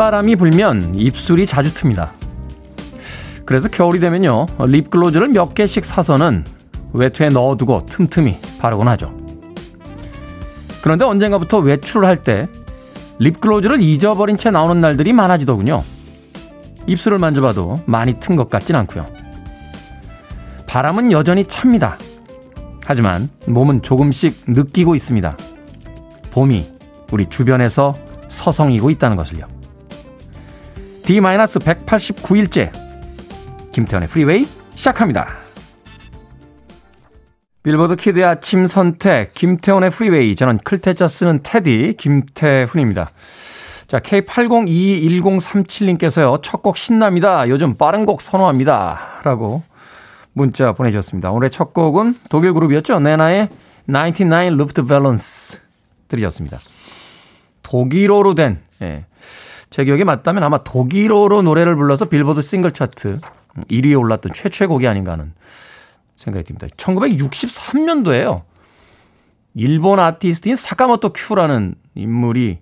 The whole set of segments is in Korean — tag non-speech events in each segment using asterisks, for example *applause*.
찬바람이 불면 입술이 자주 틉니다. 그래서 겨울이 되면요, 립글로즈를 몇 개씩 사서는 외투에 넣어두고 틈틈이 바르곤 하죠. 그런데 언젠가부터 외출을 할 때 립글로즈를 잊어버린 채 나오는 날들이 많아지더군요. 입술을 만져봐도 많이 튼 것 같진 않고요. 바람은 여전히 찹니다. 하지만 몸은 조금씩 느끼고 있습니다. 봄이 우리 주변에서 서성이고 있다는 것을요. D-189일째 김태훈의 프리웨이 시작합니다. 빌보드 kid의 아침 선택 김태훈의 프리웨이 저는 클 태자 쓰는 태디 김태훈입니다. 자 K80221037님께서요. 첫 곡 신납니다. 요즘 빠른 곡 선호합니다. 라고 문자 보내주셨습니다. 오늘의 첫 곡은 독일 그룹이었죠. 네나의 99 Luftballons 들으셨습니다. 독일어로 된, 예. 제 기억에 맞다면 아마 독일어로 노래를 불러서 빌보드 싱글 차트 1위에 올랐던 최초 곡이 아닌가 하는 생각이 듭니다. 1963년도에요. 일본 아티스트인 사카모토 큐라는 인물이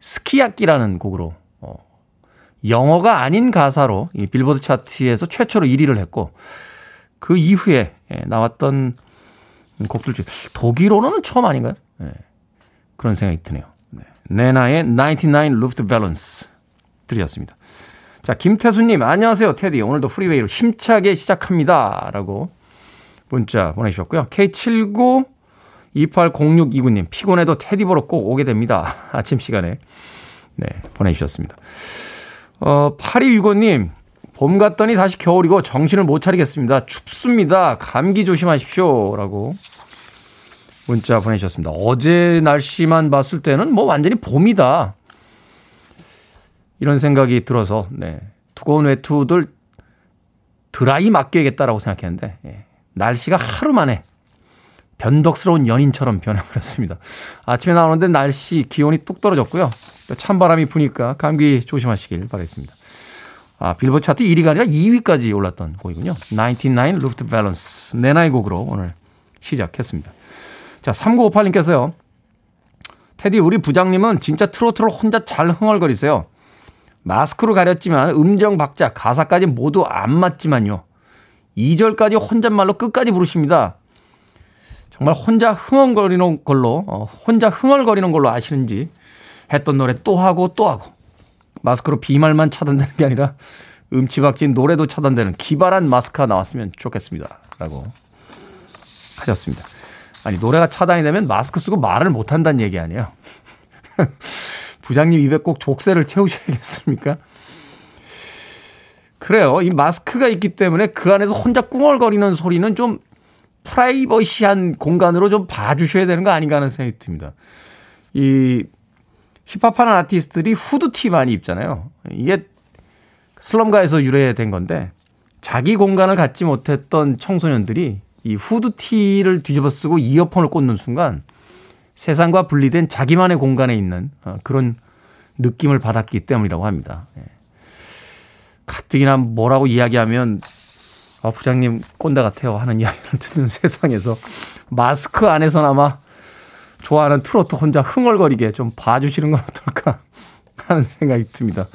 스키야끼라는 곡으로 어, 영어가 아닌 가사로 이 빌보드 차트에서 최초로 1위를 했고 그 이후에 예, 나왔던 곡들 중에 독일어로는 처음 아닌가요? 네. 그런 생각이 드네요. 네. 네나의 99 Luft Balance 들이었습니다. 자, 김태수님, 안녕하세요, 테디. 오늘도 프리웨이로 힘차게 시작합니다. 라고 문자 보내주셨고요. K79 280629님, 피곤해도 테디 보러 꼭 오게 됩니다. *laughs* 아침 시간에. 네, 보내주셨습니다. 어, 8265님, 봄 갔더니 다시 겨울이고 정신을 못 차리겠습니다. 춥습니다. 감기 조심하십시오. 라고 문자 보내주셨습니다. 어제 날씨만 봤을 때는 뭐 완전히 봄이다. 이런 생각이 들어서, 네. 두꺼운 외투들 드라이 맡겨야겠다라고 생각했는데, 예. 날씨가 하루 만에 변덕스러운 연인처럼 변해버렸습니다. 아침에 나오는데 날씨, 기온이 뚝 떨어졌고요. 찬바람이 부니까 감기 조심하시길 바라겠습니다. 아, 빌보드 차트 1위가 아니라 2위까지 올랐던 곡이군요. 99 Looped Balance. 내 나이 곡으로 오늘 시작했습니다. 자, 3958님께서요. 테디, 우리 부장님은 진짜 트로트를 혼자 잘 흥얼거리세요. 마스크로 가렸지만 음정 박자, 가사까지 모두 안 맞지만요. 2절까지 혼잣말로 끝까지 부르십니다. 정말 혼자 흥얼거리는 걸로, 어, 혼자 흥얼거리는 걸로 아시는지 했던 노래 또 하고 또 하고 마스크로 비말만 차단되는 게 아니라 음치박진 노래도 차단되는 기발한 마스크가 나왔으면 좋겠습니다. 라고 하셨습니다. 아니, 노래가 차단이 되면 마스크 쓰고 말을 못 한다는 얘기 아니에요. *laughs* 부장님 입에 꼭 족쇄를 채우셔야겠습니까? 그래요. 이 마스크가 있기 때문에 그 안에서 혼자 꿍얼거리는 소리는 좀 프라이버시한 공간으로 좀 봐주셔야 되는 거 아닌가 하는 생각이 듭니다. 이 힙합하는 아티스트들이 후드티 많이 입잖아요. 이게 슬럼가에서 유래된 건데 자기 공간을 갖지 못했던 청소년들이 이 후드티를 뒤집어 쓰고 이어폰을 꽂는 순간 세상과 분리된 자기만의 공간에 있는 어, 그런 느낌을 받았기 때문이라고 합니다. 예. 가뜩이나 뭐라고 이야기하면 아, 부장님 꼰대 같아요 하는 이야기를 듣는 *laughs* 세상에서 마스크 안에서나마 좋아하는 트로트 혼자 흥얼거리게 좀 봐주시는 건 어떨까 *laughs* 하는 생각이 듭니다.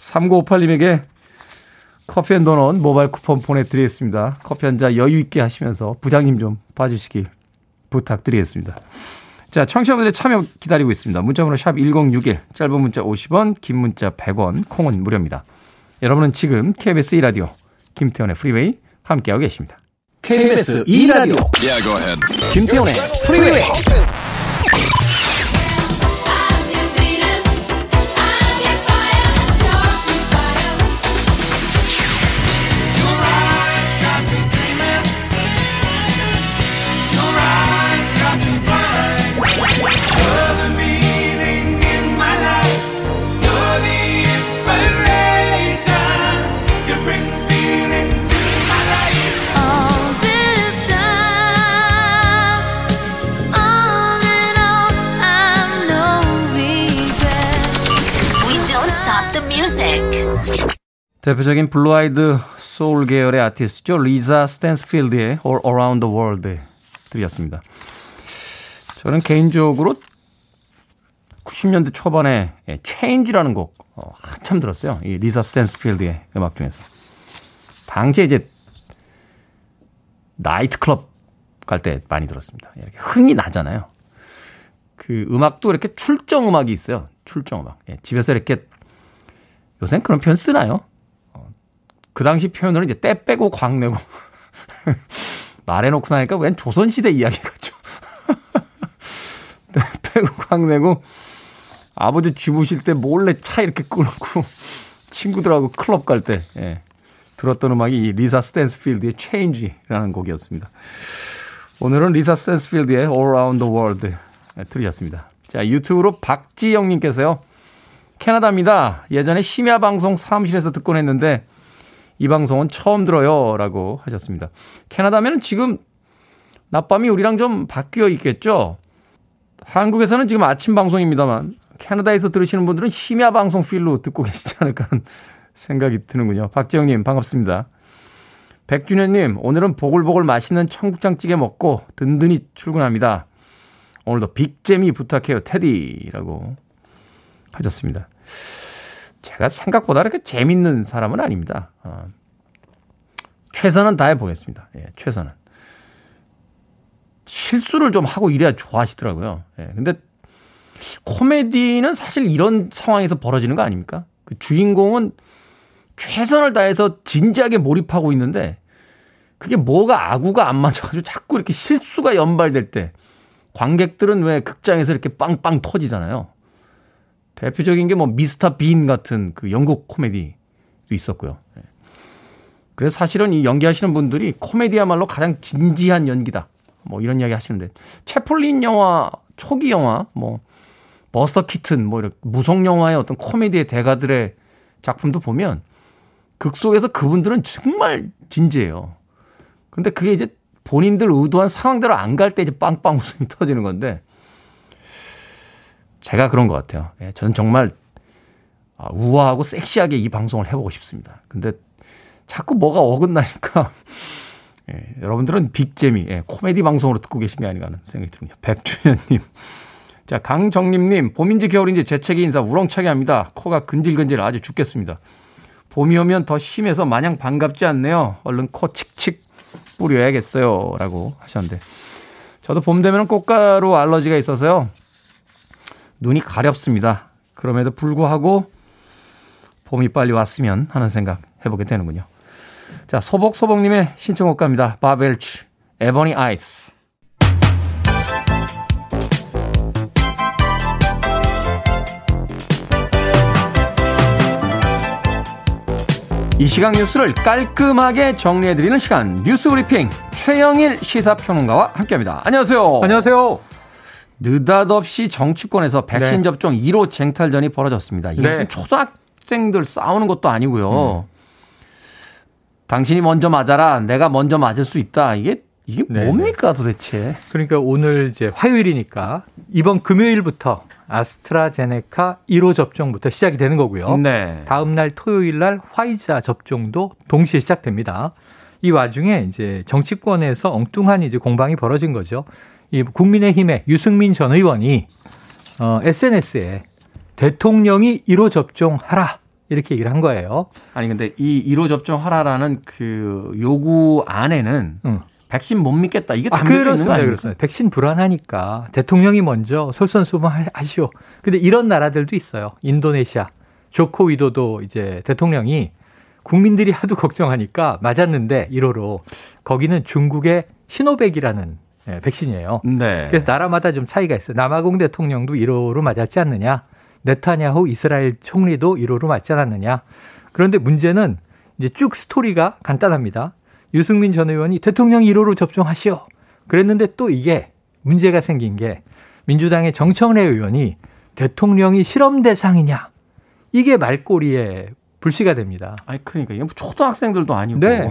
3958님에게 커피 and 도넛 모바일 쿠폰 보내드리겠습니다. 커피 한 잔 여유 있게 하시면서 부장님 좀 봐주시길 부탁드리겠습니다. 자, 청취자분들의 참여 기다리고 있습니다. 문자번호 샵 1061, 짧은 문자 50원, 긴 문자 100원, 콩은 무료입니다. 여러분은 지금 KBS 2라디오 김태원의 프리웨이 함께하고 계십니다. KBS 2라디오 yeah, 김태원의 프리웨이 대표적인 blue eyed soul 계열의 아티스트죠. 리사 스탠스필드의 All Around the World 들으셨습니다. 저는 개인적으로 90년대 초반에 예, Change라는 곡 어, 한참 들었어요. 이 리사 스탠스필드의 음악 중에서. 당시에 이제 나이트클럽 갈 때 많이 들었습니다. 이렇게 흥이 나잖아요. 그 음악도 이렇게 출정 음악이 있어요. 출정 음악. 예, 집에서 이렇게 요새는 그런 표현 쓰나요? 어, 그 당시 표현으로 이제 때 빼고 광 내고 *laughs* 말해놓고 나니까 웬 조선시대 이야기 같죠. *laughs* 때 빼고 광 내고 아버지 주무실 때 몰래 차 이렇게 끌고 *laughs* 친구들하고 클럽 갈 때, 예. 들었던 음악이 리사 스탠스필드의 Change라는 곡이었습니다. 오늘은 리사 스탠스필드의 All Around the World 들으셨습니다. 자, 유튜브로 박지영님께서요. 캐나다입니다. 예전에 심야 방송 사무실에서 듣곤 했는데 이 방송은 처음 들어요. 라고 하셨습니다. 캐나다면 지금 낮밤이 우리랑 좀 바뀌어 있겠죠? 한국에서는 지금 아침 방송입니다만 캐나다에서 들으시는 분들은 심야 방송 필로 듣고 계시지 않을까 하는 생각이 드는군요. 박지영님, 반갑습니다. 백준현님, 오늘은 보글보글 맛있는 청국장찌개 먹고 든든히 출근합니다. 오늘도 빅잼이 부탁해요, 테디라고 하셨습니다. 제가 생각보다 이렇게 재밌는 사람은 아닙니다. 어, 최선은 다해 보겠습니다. 예, 최선은. 실수를 좀 하고 이래야 좋아하시더라고요. 예, 근데 코미디는 사실 이런 상황에서 벌어지는 거 아닙니까? 그 주인공은 최선을 다해서 진지하게 몰입하고 있는데 그게 뭐가 아구가 안 맞아가지고 자꾸 이렇게 실수가 연발될 때 관객들은 왜 극장에서 이렇게 빵빵 터지잖아요. 대표적인 게 뭐 미스터 빈 같은 그 영국 코미디도 있었고요. 예. 그래서 사실은 이 연기하시는 분들이 코미디야말로 가장 진지한 연기다. 뭐 이런 이야기 하시는데 채플린 영화 초기 영화 뭐 버스터 키튼 뭐 이런 무성 영화의 어떤 코미디의 대가들의 작품도 보면 극 속에서 그분들은 정말 진지해요. 근데 그게 이제 본인들 의도한 상황대로 안 갈 때 이제 빵빵 웃음이 터지는 건데 제가 그런 것 같아요. 예, 저는 정말 아, 우아하고 섹시하게 이 방송을 해보고 싶습니다. 근데 자꾸 뭐가 어긋나니까 *laughs* 예, 여러분들은 빅재미, 예, 코미디 방송으로 듣고 계신 게 아닌가 하는 생각이 듭니다. 백준현님. *laughs* 자, 강정림님, 봄인지 겨울인지 재채기 인사 우렁차게 합니다. 코가 근질근질 아주 죽겠습니다. 봄이 오면 더 심해서 마냥 반갑지 않네요. 얼른 코 칙칙 뿌려야겠어요. 라고 하셨는데. 저도 봄 되면 꽃가루 알러지가 있어서요. 눈이 가렵습니다. 그럼에도 불구하고 봄이 빨리 왔으면 하는 생각 해보게 되는군요. 자, 소복소복님의 신청곡 갑니다. 바벨치, 에버니 아이스. 이 시각 뉴스를 깔끔하게 정리해드리는 시간 뉴스 브리핑 최영일 시사평론가와 함께합니다. 안녕하세요. 안녕하세요. 느닷없이 정치권에서 백신 네. 접종 1호 쟁탈전이 벌어졌습니다. 이게 네. 무슨 초등학생들 싸우는 것도 아니고요. 음. 당신이 먼저 맞아라. 내가 먼저 맞을 수 있다. 이게 이게 네, 네. 뭡니까 도대체? 그러니까 오늘 이제 화요일이니까 이번 금요일부터 아스트라제네카 1호 접종부터 시작이 되는 거고요. 네. 다음 날 토요일 날 화이자 접종도 동시에 시작됩니다. 이 와중에 이제 정치권에서 엉뚱한 이제 공방이 벌어진 거죠. 이 국민의힘의 유승민 전 의원이 어, SNS에 대통령이 1호 접종하라 이렇게 얘기를 한 거예요. 아니 근데 이 1호 접종하라라는 그 요구 안에는 응. 백신 못 믿겠다. 이게 담겨져 아, 있는 거 아닙니까? 그렇습니다. 백신 불안하니까 대통령이 먼저 솔선수범하시오. 근데 이런 나라들도 있어요. 인도네시아 조코 위도도 이제 대통령이 국민들이 하도 *laughs* 걱정하니까 맞았는데 1호로 거기는 중국의 시노백이라는 예, 백신이에요. 네. 그래서 나라마다 좀 차이가 있어요. 남아공 대통령도 1호로 맞았지 않느냐. 네타냐후 이스라엘 총리도 1호로 맞지 않았느냐. 그런데 문제는 이제 쭉 스토리가 간단합니다. 유승민 전 의원이 대통령 1호로 접종하시오. 그랬는데 또 이게 문제가 생긴 게 민주당의 정청래 의원이 대통령이 실험 대상이냐. 이게 말꼬리에 불씨가 됩니다. 아니, 그러니까 뭐 초등학생들도 아니고. 네.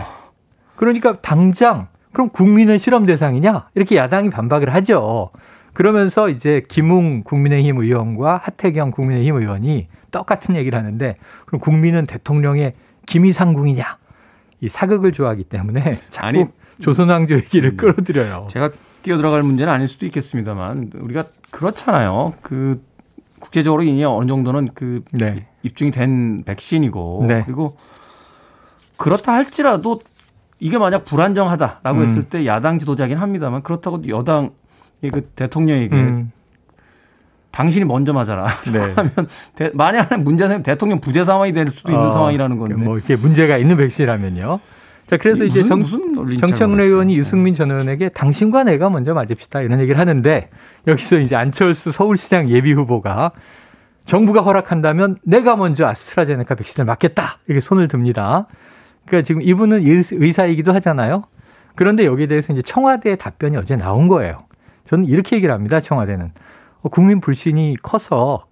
그러니까 당장 그럼 국민은 실험 대상이냐? 이렇게 야당이 반박을 하죠. 그러면서 이제 김웅 국민의힘 의원과 하태경 국민의힘 의원이 똑같은 얘기를 하는데 그럼 국민은 대통령의 김이상궁이냐? 이 사극을 좋아하기 때문에 *laughs* 자꾸 아니, 조선왕조 얘기를 음. 끌어들여요. 제가 끼어 들어갈 문제는 아닐 수도 있겠습니다만 우리가 그렇잖아요. 그 국제적으로 이미 어느 정도는 그 네. 입증이 된 백신이고 네. 그리고 그렇다 할지라도 이게 만약 불안정하다라고 음. 했을 때 야당 지도자긴 합니다만 그렇다고 여당 그 대통령에게 음. 당신이 먼저 맞아라. *laughs* 네. 하면 대, 만약 문제 생기면 대통령 부재 상황이 될 수도 있는 어, 상황이라는 건데. 뭐 이렇게 문제가 있는 백신이라면요. 자, 그래서 이제 정, 정청래 의원이 유승민 전 의원에게 당신과 내가 먼저 맞읍시다 이런 얘기를 하는데 여기서 이제 안철수 서울시장 예비 후보가 정부가 허락한다면 내가 먼저 아스트라제네카 백신을 맞겠다 이렇게 손을 듭니다. 그러니까 지금 이분은 의사이기도 하잖아요. 그런데 여기에 대해서 이제 청와대의 답변이 어제 나온 거예요. 저는 이렇게 얘기를 합니다. 청와대는 어, 국민 불신이 커서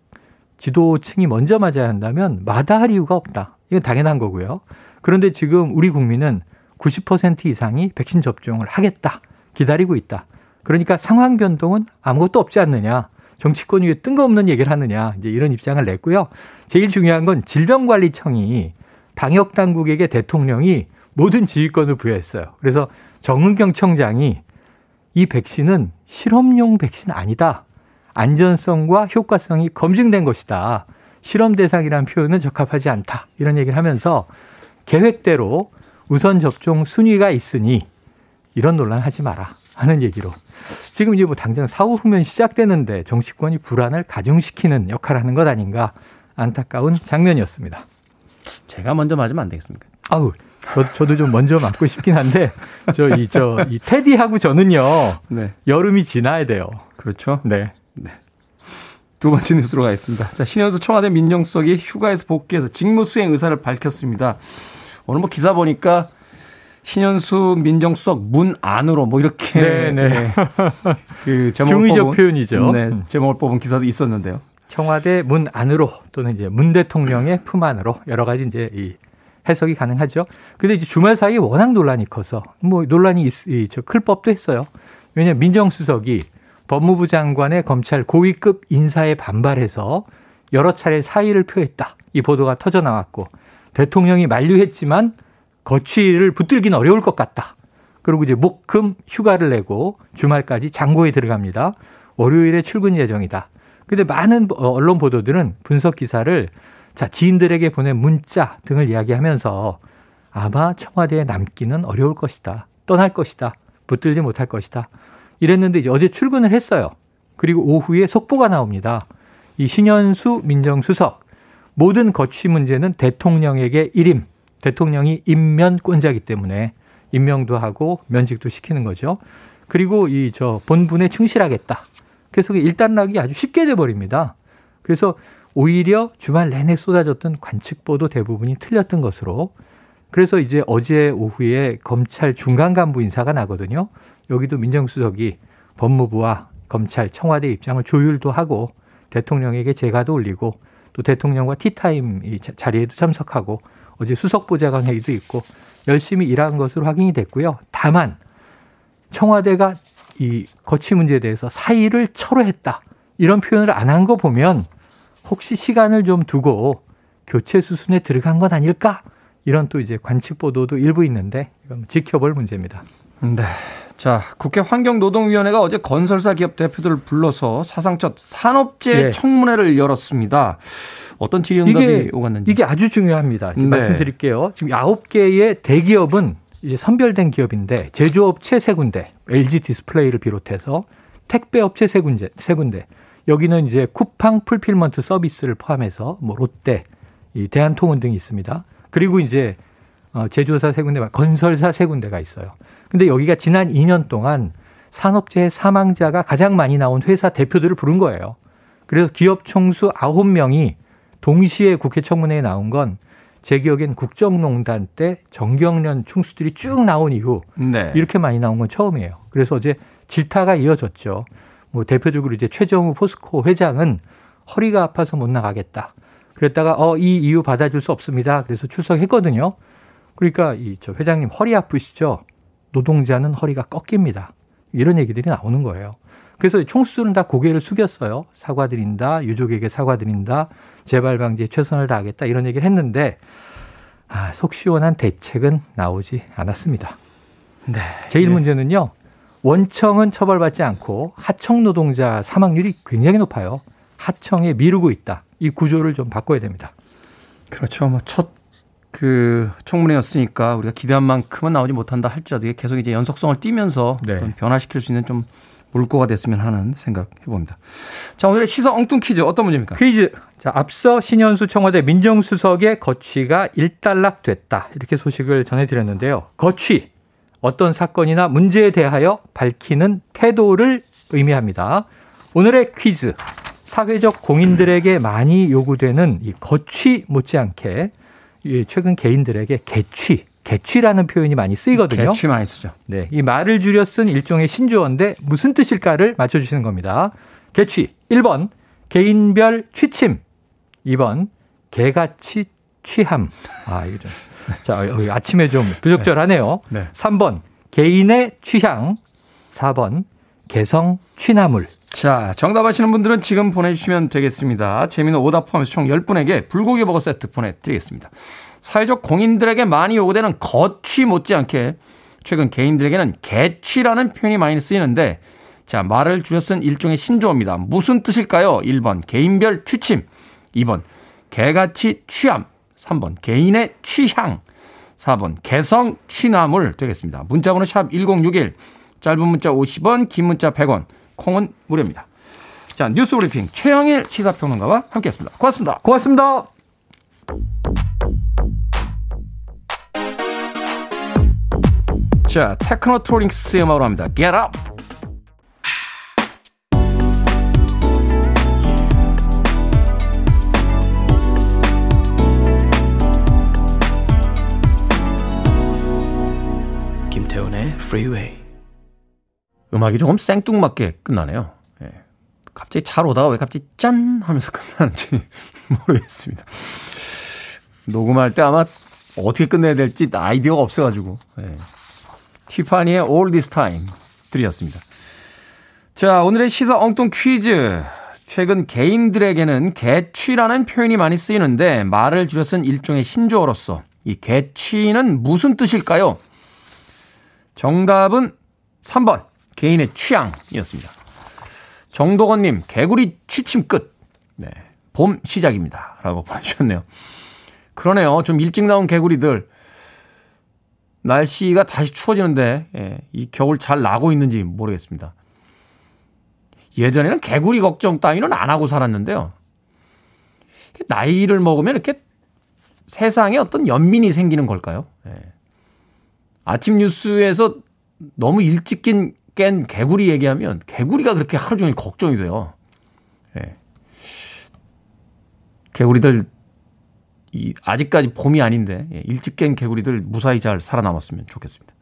지도층이 먼저 맞아야 한다면 마다할 이유가 없다. 이건 당연한 거고요. 그런데 지금 우리 국민은 90% 이상이 백신 접종을 하겠다. 기다리고 있다. 그러니까 상황 변동은 아무것도 없지 않느냐. 정치권 위에 뜬금없는 얘기를 하느냐. 이제 이런 입장을 냈고요. 제일 중요한 건 질병관리청이 방역 당국에게 대통령이 모든 지휘권을 부여했어요. 그래서 정은경 청장이 이 백신은 실험용 백신 아니다. 안전성과 효과성이 검증된 것이다. 실험 대상이라는 표현은 적합하지 않다. 이런 얘기를 하면서 계획대로 우선 접종 순위가 있으니 이런 논란 하지 마라 하는 얘기로 지금 이제 뭐 당장 사후 후면 시작되는데 정치권이 불안을 가중시키는 역할을 하는 것 아닌가 안타까운 장면이었습니다. 제가 먼저 맞으면 안 되겠습니까? 아우 저, 저도 좀 먼저 맞고 싶긴 한데 저 이 저 이 테디하고 저는요 네. 여름이 지나야 돼요. 그렇죠. 네. 네. 두 번째 뉴스로 가겠습니다. 자, 신현수 청와대 민정수석이 휴가에서 복귀해서 직무 수행 의사를 밝혔습니다. 오늘 뭐 기사 보니까 신현수 민정수석 문 안으로 뭐 이렇게 네, 네. 그 제목을 중의적 뽑은, 표현이죠. 네, 제목을 뽑은 기사도 있었는데요. 청와대 문 안으로 또는 이제 문 대통령의 품 안으로 여러 가지 이제 이 해석이 가능하죠. 근데 이제 주말 사이에 워낙 논란이 커서 뭐 논란이 있, 저클 법도 했어요. 왜냐하면 민정수석이 법무부 장관의 검찰 고위급 인사에 반발해서 여러 차례 사의를 표했다. 이 보도가 터져 나왔고 대통령이 만류했지만 거취를 붙들기는 어려울 것 같다. 그리고 이제 목금 휴가를 내고 주말까지 장고에 들어갑니다. 월요일에 출근 예정이다. 근데 많은 언론 보도들은 분석 기사를 자, 지인들에게 보낸 문자 등을 이야기하면서 아마 청와대에 남기는 어려울 것이다. 떠날 것이다. 붙들지 못할 것이다. 이랬는데 이제 어제 출근을 했어요. 그리고 오후에 속보가 나옵니다. 이 신현수 민정수석 모든 거취 문제는 대통령에게 일임, 대통령이 임면권자기 때문에 임명도 하고 면직도 시키는 거죠. 그리고 이 저 본분에 충실하겠다. 그래서 일단락이 아주 쉽게 돼 버립니다. 그래서 오히려 주말 내내 쏟아졌던 관측보도 대부분이 틀렸던 것으로 그래서 이제 어제 오후에 검찰 중간 간부 인사가 나거든요. 여기도 민정수석이 법무부와 검찰 청와대 입장을 조율도 하고 대통령에게 제가도 올리고 또 대통령과 티타임 이 자리에도 참석하고 어제 수석보좌관 회의도 있고 열심히 일한 것으로 확인이 됐고요. 다만 청와대가 이 거취 문제에 대해서 사의를 철회했다. 이런 표현을 안 한 거 보면 혹시 시간을 좀 두고 교체 수순에 들어간 건 아닐까? 이런 또 이제 관측 보도도 일부 있는데 이건 지켜볼 문제입니다. 네. 자, 국회 환경노동위원회가 어제 건설사 기업 대표들을 불러서 사상 첫 산업재 네. 청문회를 열었습니다. 어떤 질의응답이 이게, 오갔는지. 이게 아주 중요합니다. 네. 말씀드릴게요. 지금 9개의 대기업은 이제 선별된 기업인데 제조업체 세 군데, LG 디스플레이를 비롯해서 택배업체 세 군데, 세 군데. 여기는 이제 쿠팡 풀필먼트 서비스를 포함해서 뭐 롯데, 이 대한통운 등이 있습니다. 그리고 이제 어, 제조사 세 군데, 건설사 세 군데가 있어요. 근데 여기가 지난 2년 동안 산업재해 사망자가 가장 많이 나온 회사 대표들을 부른 거예요. 그래서 기업 총수 9명이 동시에 국회 청문회에 나온 건 제 기억엔 국정농단 때 전경련 총수들이 쭉 나온 이후 네. 이렇게 많이 나온 건 처음이에요. 그래서 어제 질타가 이어졌죠. 뭐 대표적으로 이제 최정우 포스코 회장은 허리가 아파서 못 나가겠다. 그랬다가 어 이 이유 받아줄 수 없습니다. 그래서 출석했거든요. 그러니까 이 저 회장님 허리 아프시죠? 노동자는 허리가 꺾입니다. 이런 얘기들이 나오는 거예요. 그래서 총수들은 다 고개를 숙였어요. 사과드린다, 유족에게 사과드린다, 재발 방지에 최선을 다하겠다 이런 얘기를 했는데 아, 속 시원한 대책은 나오지 않았습니다. 네. 제일 네. 문제는요. 원청은 처벌받지 않고 하청 노동자 사망률이 굉장히 높아요. 하청에 미루고 있다. 이 구조를 좀 바꿔야 됩니다. 그렇죠. 뭐첫 그 청문회였으니까 우리가 기대한 만큼은 나오지 못한다 할지라도 계속 이제 연속성을 띠면서 네. 변화시킬 수 있는 좀 물꼬가 됐으면 하는 생각 해봅니다. 자, 오늘의 시사 엉뚱 퀴즈 어떤 문제입니까? 퀴즈. 자, 앞서 신현수 청와대 민정수석의 거취가 일단락됐다. 이렇게 소식을 전해드렸는데요. 거취. 어떤 사건이나 문제에 대하여 밝히는 태도를 의미합니다. 오늘의 퀴즈. 사회적 공인들에게 많이 요구되는 이 거취 못지않게 최근 개인들에게 개취, 개취라는 표현이 많이 쓰이거든요. 개취 많이 쓰죠. 네, 이 말을 줄여 쓴 일종의 신조어인데 무슨 뜻일까를 맞춰주시는 겁니다. 개취 1번 개인별 취침 2번 개같이 취함. 아 이거 좀. 자 아침에 좀 부적절하네요. 네. 3번 개인의 취향 4번 개성 취나물. 자, 정답 아시는 분들은 지금 보내주시면 되겠습니다. 재미는 오답 포함해서 총 10분에게 불고기 버거 세트 보내드리겠습니다. 사회적 공인들에게 많이 요구되는 거취 못지않게 최근 개인들에게는 개취라는 표현이 많이 쓰이는데 자, 말을 줄여 쓴 일종의 신조어입니다. 무슨 뜻일까요? 1번 개인별 취침, 2번 개같이 취함, 3번 개인의 취향, 4번 개성 취나물 되겠습니다. 문자번호 샵 1061, 짧은 문자 50원, 긴 문자 100원, 콩은 무료입니다. 자, 뉴스 브리핑 최영일 시사평론가와 함께했습니다. 고맙습니다. 고맙습니다. 자, 테크노트로닉스의 음악으로 갑니다. Get up! 김태훈의 Freeway. 음악이 조금 생뚱맞게 끝나네요. 예. 갑자기 잘 오다가 왜 갑자기 짠 하면서 *laughs* 끝나는지 모르겠습니다. 녹음할 때 아마 어떻게 끝내야 될지 아이디어가 없어가지고. 예. 티파니의 All This Time 드렸습니다. 자, 오늘의 시사 엉뚱 퀴즈. 최근 개인들에게는 개취라는 표현이 많이 쓰이는데 말을 줄여 쓴 일종의 신조어로서 이 개취는 무슨 뜻일까요? 정답은 3번 개인의 취향이었습니다. 정도건님 개구리 취침 끝. 네, 봄 시작입니다. 라고 *laughs* 보내주셨네요. 그러네요. 좀 일찍 나온 개구리들 날씨가 다시 추워지는데 예, 이 겨울 잘 나고 있는지 모르겠습니다. 예전에는 개구리 걱정 따위는 안 하고 살았는데요. 나이를 먹으면 이렇게 세상에 어떤 연민이 생기는 걸까요? 예. 아침 뉴스에서 너무 일찍 깬, 깬 개구리 얘기하면 개구리가 그렇게 하루 종일 걱정이 돼요. 예. 개구리들 이 아직까지 봄이 아닌데 예, 일찍 깬 개구리들 무사히 잘 살아남았으면 좋겠습니다.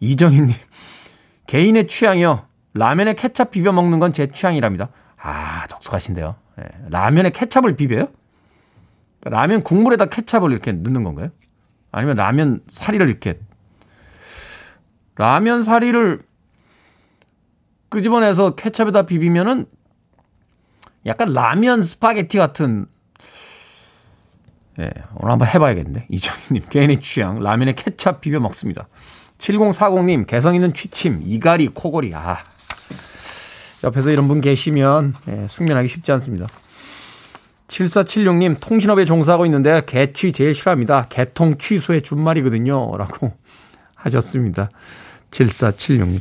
이정희님 개인의 취향이요. 라면에 케찹 비벼 먹는 건 제 취향이랍니다. 아 독특하신데요. 예, 라면에 케찹을 비벼요? 라면 국물에다 케찹을 이렇게 넣는 건가요? 아니면 라면 사리를 이렇게 라면 사리를 끄집어내서 케찹에다 비비면은 약간 라면 스파게티 같은 예, 오늘 한번 해봐야겠네. 이정희님, 개인의 취향, 라면에 케찹 비벼 먹습니다. 7040님, 개성 있는 취침, 이갈이, 코골이, 아. 옆에서 이런 분 계시면, 예, 숙면하기 쉽지 않습니다. 7476님, 통신업에 종사하고 있는데, 개취 제일 싫어합니다. 개통 취소의 준말이거든요. 라고 하셨습니다. 7476님.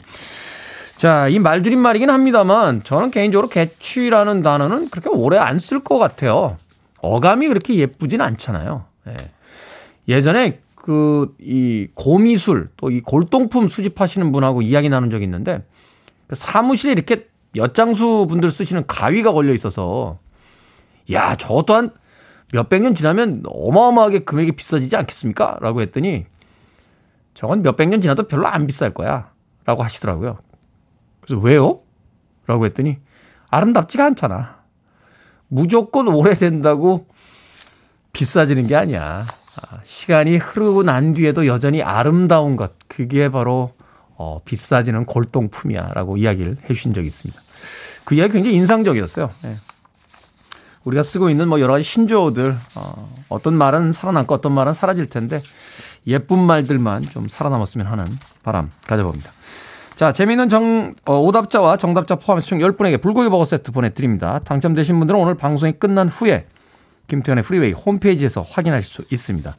자, 이 말줄임말이긴 합니다만, 저는 개인적으로 개취라는 단어는 그렇게 오래 안 쓸 것 같아요. 어감이 그렇게 예쁘진 않잖아요. 예. 예전에 그 이 고미술 또 이 골동품 수집하시는 분하고 이야기 나눈 적이 있는데 그 사무실에 이렇게 엿장수 분들 쓰시는 가위가 걸려 있어서 야, 저 또한 몇백 년 지나면 어마어마하게 금액이 비싸지지 않겠습니까? 라고 했더니 저건 몇백 년 지나도 별로 안 비쌀 거야. 라고 하시더라고요. 그래서 왜요? 라고 했더니 아름답지가 않잖아. 무조건 오래된다고 비싸지는 게 아니야. 아, 시간이 흐르고 난 뒤에도 여전히 아름다운 것. 그게 바로 어, 비싸지는 골동품이야 라고 이야기를 해 주신 적이 있습니다. 그 이야기 굉장히 인상적이었어요. 네. 우리가 쓰고 있는 뭐 여러 가지 신조어들 어, 어떤 말은 살아남고 어떤 말은 사라질 텐데 예쁜 말들만 좀 살아남았으면 하는 바람 가져봅니다. 자, 재미있는 정, 어, 오답자와 정답자 포함해서 총 10분에게 불고기 버거 세트 보내드립니다. 당첨되신 분들은 오늘 방송이 끝난 후에 김태훈의 프리웨이 홈페이지에서 확인하실 수 있습니다.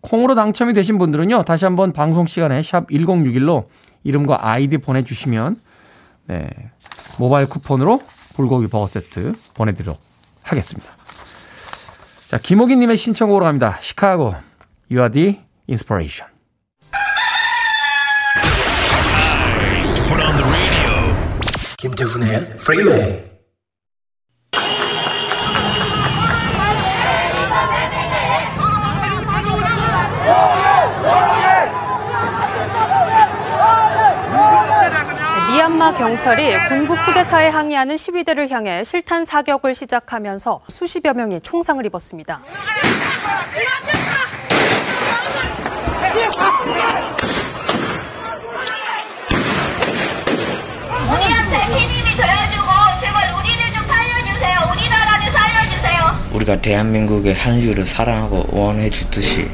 콩으로 당첨이 되신 분들은요, 다시 한번 방송 시간에 샵 1061로 이름과 아이디 보내주시면, 네, 모바일 쿠폰으로 불고기 버거 세트 보내드리도록 하겠습니다. 자, 김호기님의 신청곡으로 갑니다. 시카고, You are the inspiration. 김태훈의 프리웨이 미얀마 경찰이 군부 쿠데타에 항의하는 시위대를 향해 실탄 사격을 시작하면서 수십여 명이 총상을 입었습니다. 우리한테 힘이 되어주고 제발 우리를 좀 살려주세요. 우리나라를 살려주세요. 우리가 대한민국의 한류를 사랑하고 응원해 주듯이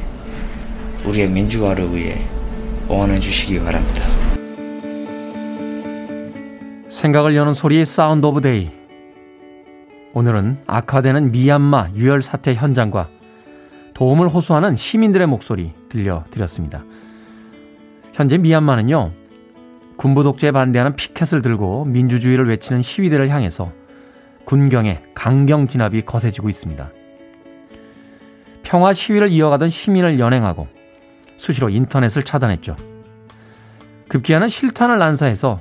우리의 민주화를 위해 응원해 주시기 바랍니다. 생각을 여는 소리의 Sound of Day. 오늘은 악화되는 미얀마 유혈 사태 현장과 도움을 호소하는 시민들의 목소리 들려드렸습니다. 현재 미얀마는요, 군부 독재에 반대하는 피켓을 들고 민주주의를 외치는 시위대를 향해서 군경의 강경 진압이 거세지고 있습니다. 평화 시위를 이어가던 시민을 연행하고 수시로 인터넷을 차단했죠. 급기야는 실탄을 난사해서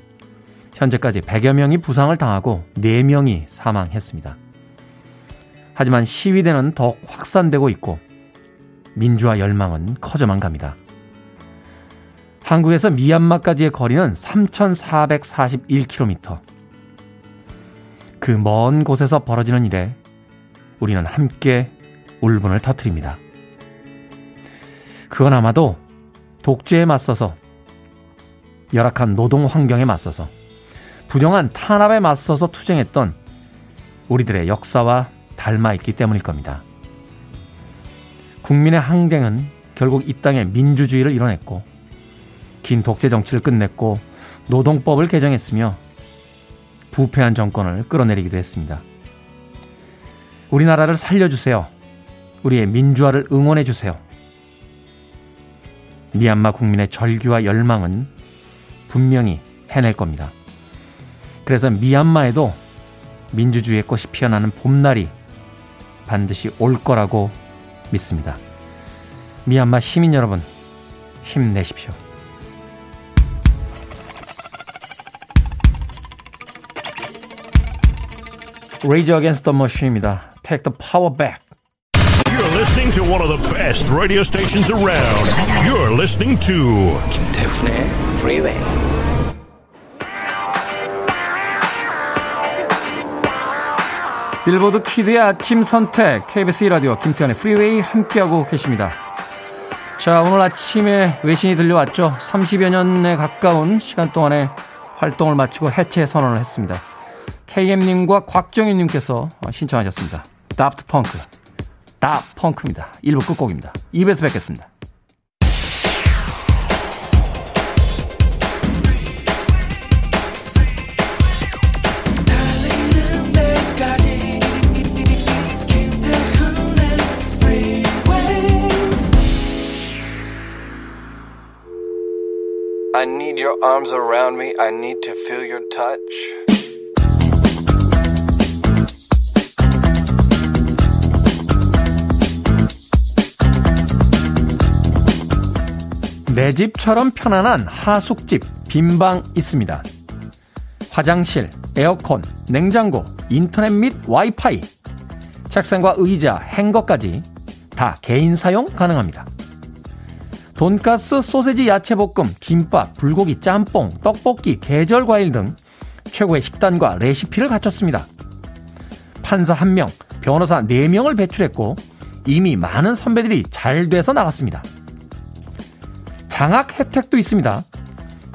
현재까지 100여 명이 부상을 당하고 4명이 사망했습니다. 하지만 시위대는 더욱 확산되고 있고 민주화 열망은 커져만 갑니다. 한국에서 미얀마까지의 거리는 3,441km. 그 먼 곳에서 벌어지는 일에 우리는 함께 울분을 터뜨립니다. 그건 아마도 독재에 맞서서 열악한 노동 환경에 맞서서 부정한 탄압에 맞서서 투쟁했던 우리들의 역사와 닮아 있기 때문일 겁니다. 국민의 항쟁은 결국 이 땅에 민주주의를 이뤄냈고 긴 독재 정치를 끝냈고 노동법을 개정했으며 부패한 정권을 끌어내리기도 했습니다. 우리나라를 살려주세요. 우리의 민주화를 응원해주세요. 미얀마 국민의 절규와 열망은 분명히 해낼 겁니다. 그래서 미얀마에도 민주주의의 꽃이 피어나는 봄날이 반드시 올 거라고 믿습니다. 미얀마 시민 여러분, 힘내십시오. Rage Against the Machine입니다. Take the power back. You're listening to one of the best radio stations around. You're listening to 김태훈의 프리웨이 빌보드 키드의 아침 선택 KBS 1라디오 김태현의 프리웨이 함께하고 계십니다. 자 오늘 아침에 외신이 들려왔죠. 30여 년에 가까운 시간 동안에 활동을 마치고 해체 선언을 했습니다. KM님과 곽정윤님께서 신청하셨습니다. 다프트 펑크. 다 펑크입니다. 1부 끝곡입니다. 2부에서 뵙겠습니다. 내 집처럼 편안한 하숙집 빈방 있습니다. 화장실, 에어컨, 냉장고, 인터넷 및 와이파이, 책상과 의자, 행거까지 다 개인 사용 가능합니다. 돈가스, 소세지, 야채볶음, 김밥, 불고기, 짬뽕, 떡볶이, 계절 과일 등 최고의 식단과 레시피를 갖췄습니다. 판사 1명, 변호사 4명을 배출했고 이미 많은 선배들이 잘 돼서 나갔습니다. 장학 혜택도 있습니다.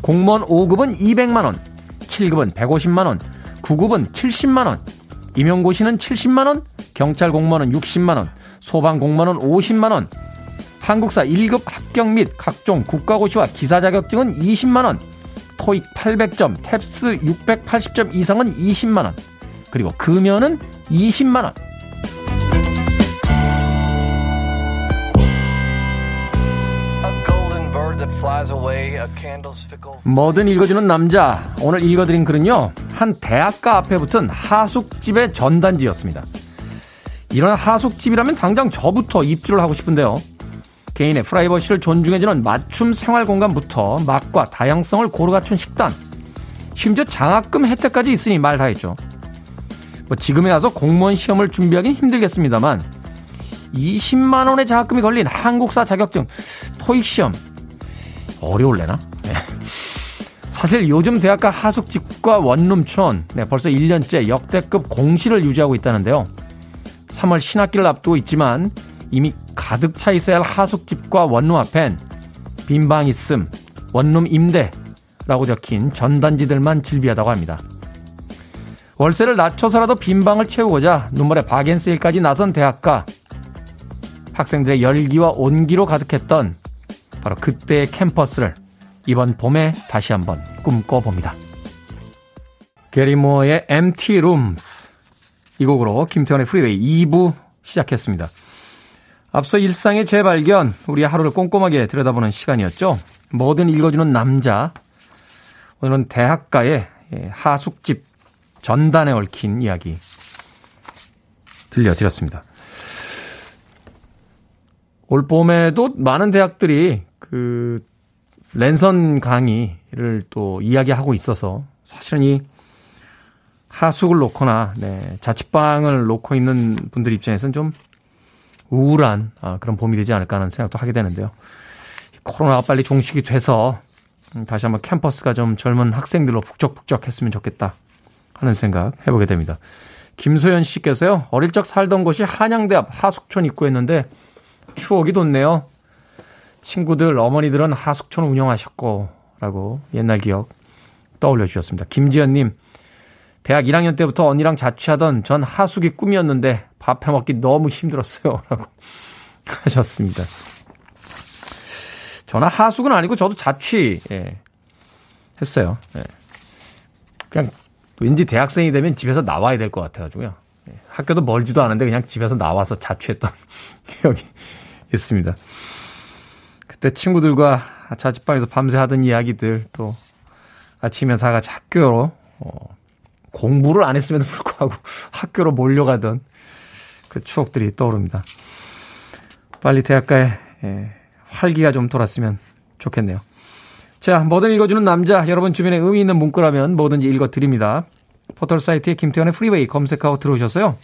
공무원 5급은 200만원, 7급은 150만원, 9급은 70만원, 임용고시는 70만원, 경찰 공무원은 60만원, 소방 공무원은 50만원, 한국사 1급 합격 및 각종 국가고시와 기사 자격증은 20만원, 토익 800점, 탭스 680점 이상은 20만원, 그리고 금연은 20만원. 뭐든 읽어주는 남자. 오늘 읽어드린 글은요, 한 대학가 앞에 붙은 하숙집의 전단지였습니다. 이런 하숙집이라면 당장 저부터 입주를 하고 싶은데요. 개인의 프라이버시를 존중해주는 맞춤 생활 공간부터 맛과 다양성을 고루 갖춘 식단, 심지어 장학금 혜택까지 있으니 말 다했죠. 뭐 지금에 와서 공무원 시험을 준비하긴 힘들겠습니다만 20만 원의 장학금이 걸린 한국사 자격증 토익 시험 어려울래나? 네. 사실 요즘 대학가 하숙집과 원룸촌 네, 벌써 1년째 역대급 공시를 유지하고 있다는데요. 3월 신학기를 앞두고 있지만 이미 가득 차 있어야 할 하숙집과 원룸 앞엔 빈방 있음, 원룸 임대라고 적힌 전단지들만 즐비하다고 합니다. 월세를 낮춰서라도 빈방을 채우고자 눈물의 바겐세일까지 나선 대학가 학생들의 열기와 온기로 가득했던 바로 그때의 캠퍼스를 이번 봄에 다시 한번 꿈꿔봅니다. 게리 무어의 Empty Rooms 이 곡으로 김태현의 프리웨이 2부 시작했습니다. 앞서 일상의 재발견, 우리의 하루를 꼼꼼하게 들여다보는 시간이었죠. 뭐든 읽어주는 남자. 오늘은 대학가의 예, 하숙집 전단에 얽힌 이야기 들려드렸습니다. 올 봄에도 많은 대학들이 그 랜선 강의를 또 이야기하고 있어서 사실은 이 하숙을 놓거나 네, 자취방을 놓고 있는 분들 입장에서는 좀 우울한 아, 그런 봄이 되지 않을까 하는 생각도 하게 되는데요. 코로나가 빨리 종식이 돼서 음, 다시 한번 캠퍼스가 좀 젊은 학생들로 북적북적 했으면 좋겠다 하는 생각 해보게 됩니다. 김소연 씨께서요. 어릴 적 살던 곳이 한양대 앞 하숙촌 입구였는데 추억이 돋네요. 친구들, 어머니들은 하숙촌 운영하셨고 라고 옛날 기억 떠올려 주셨습니다. 김지연님, 대학 1학년 때부터 언니랑 자취하던 전 하숙이 꿈이었는데 밥 해먹기 너무 힘들었어요. *laughs* 라고 하셨습니다. 저는 하숙은 아니고 저도 자취, 예, 했어요. 예. 그냥 왠지 대학생이 되면 집에서 나와야 될 것 같아가지고요. 예. 학교도 멀지도 않은데 그냥 집에서 나와서 자취했던 *laughs* 기억이 있습니다. 그때 친구들과 자취방에서 밤새 하던 이야기들 또 아침에 다 같이 학교로 어, 공부를 안 했음에도 불구하고 *laughs* 학교로 몰려가던 그 추억들이 떠오릅니다. 빨리 대학가에 예, 활기가 좀 돌았으면 좋겠네요. 자, 뭐든 읽어주는 남자, 여러분 주변에 의미 있는 문구라면 뭐든지 읽어드립니다. 포털 사이트에 김태현의 프리웨이 검색하고 들어오셔서요.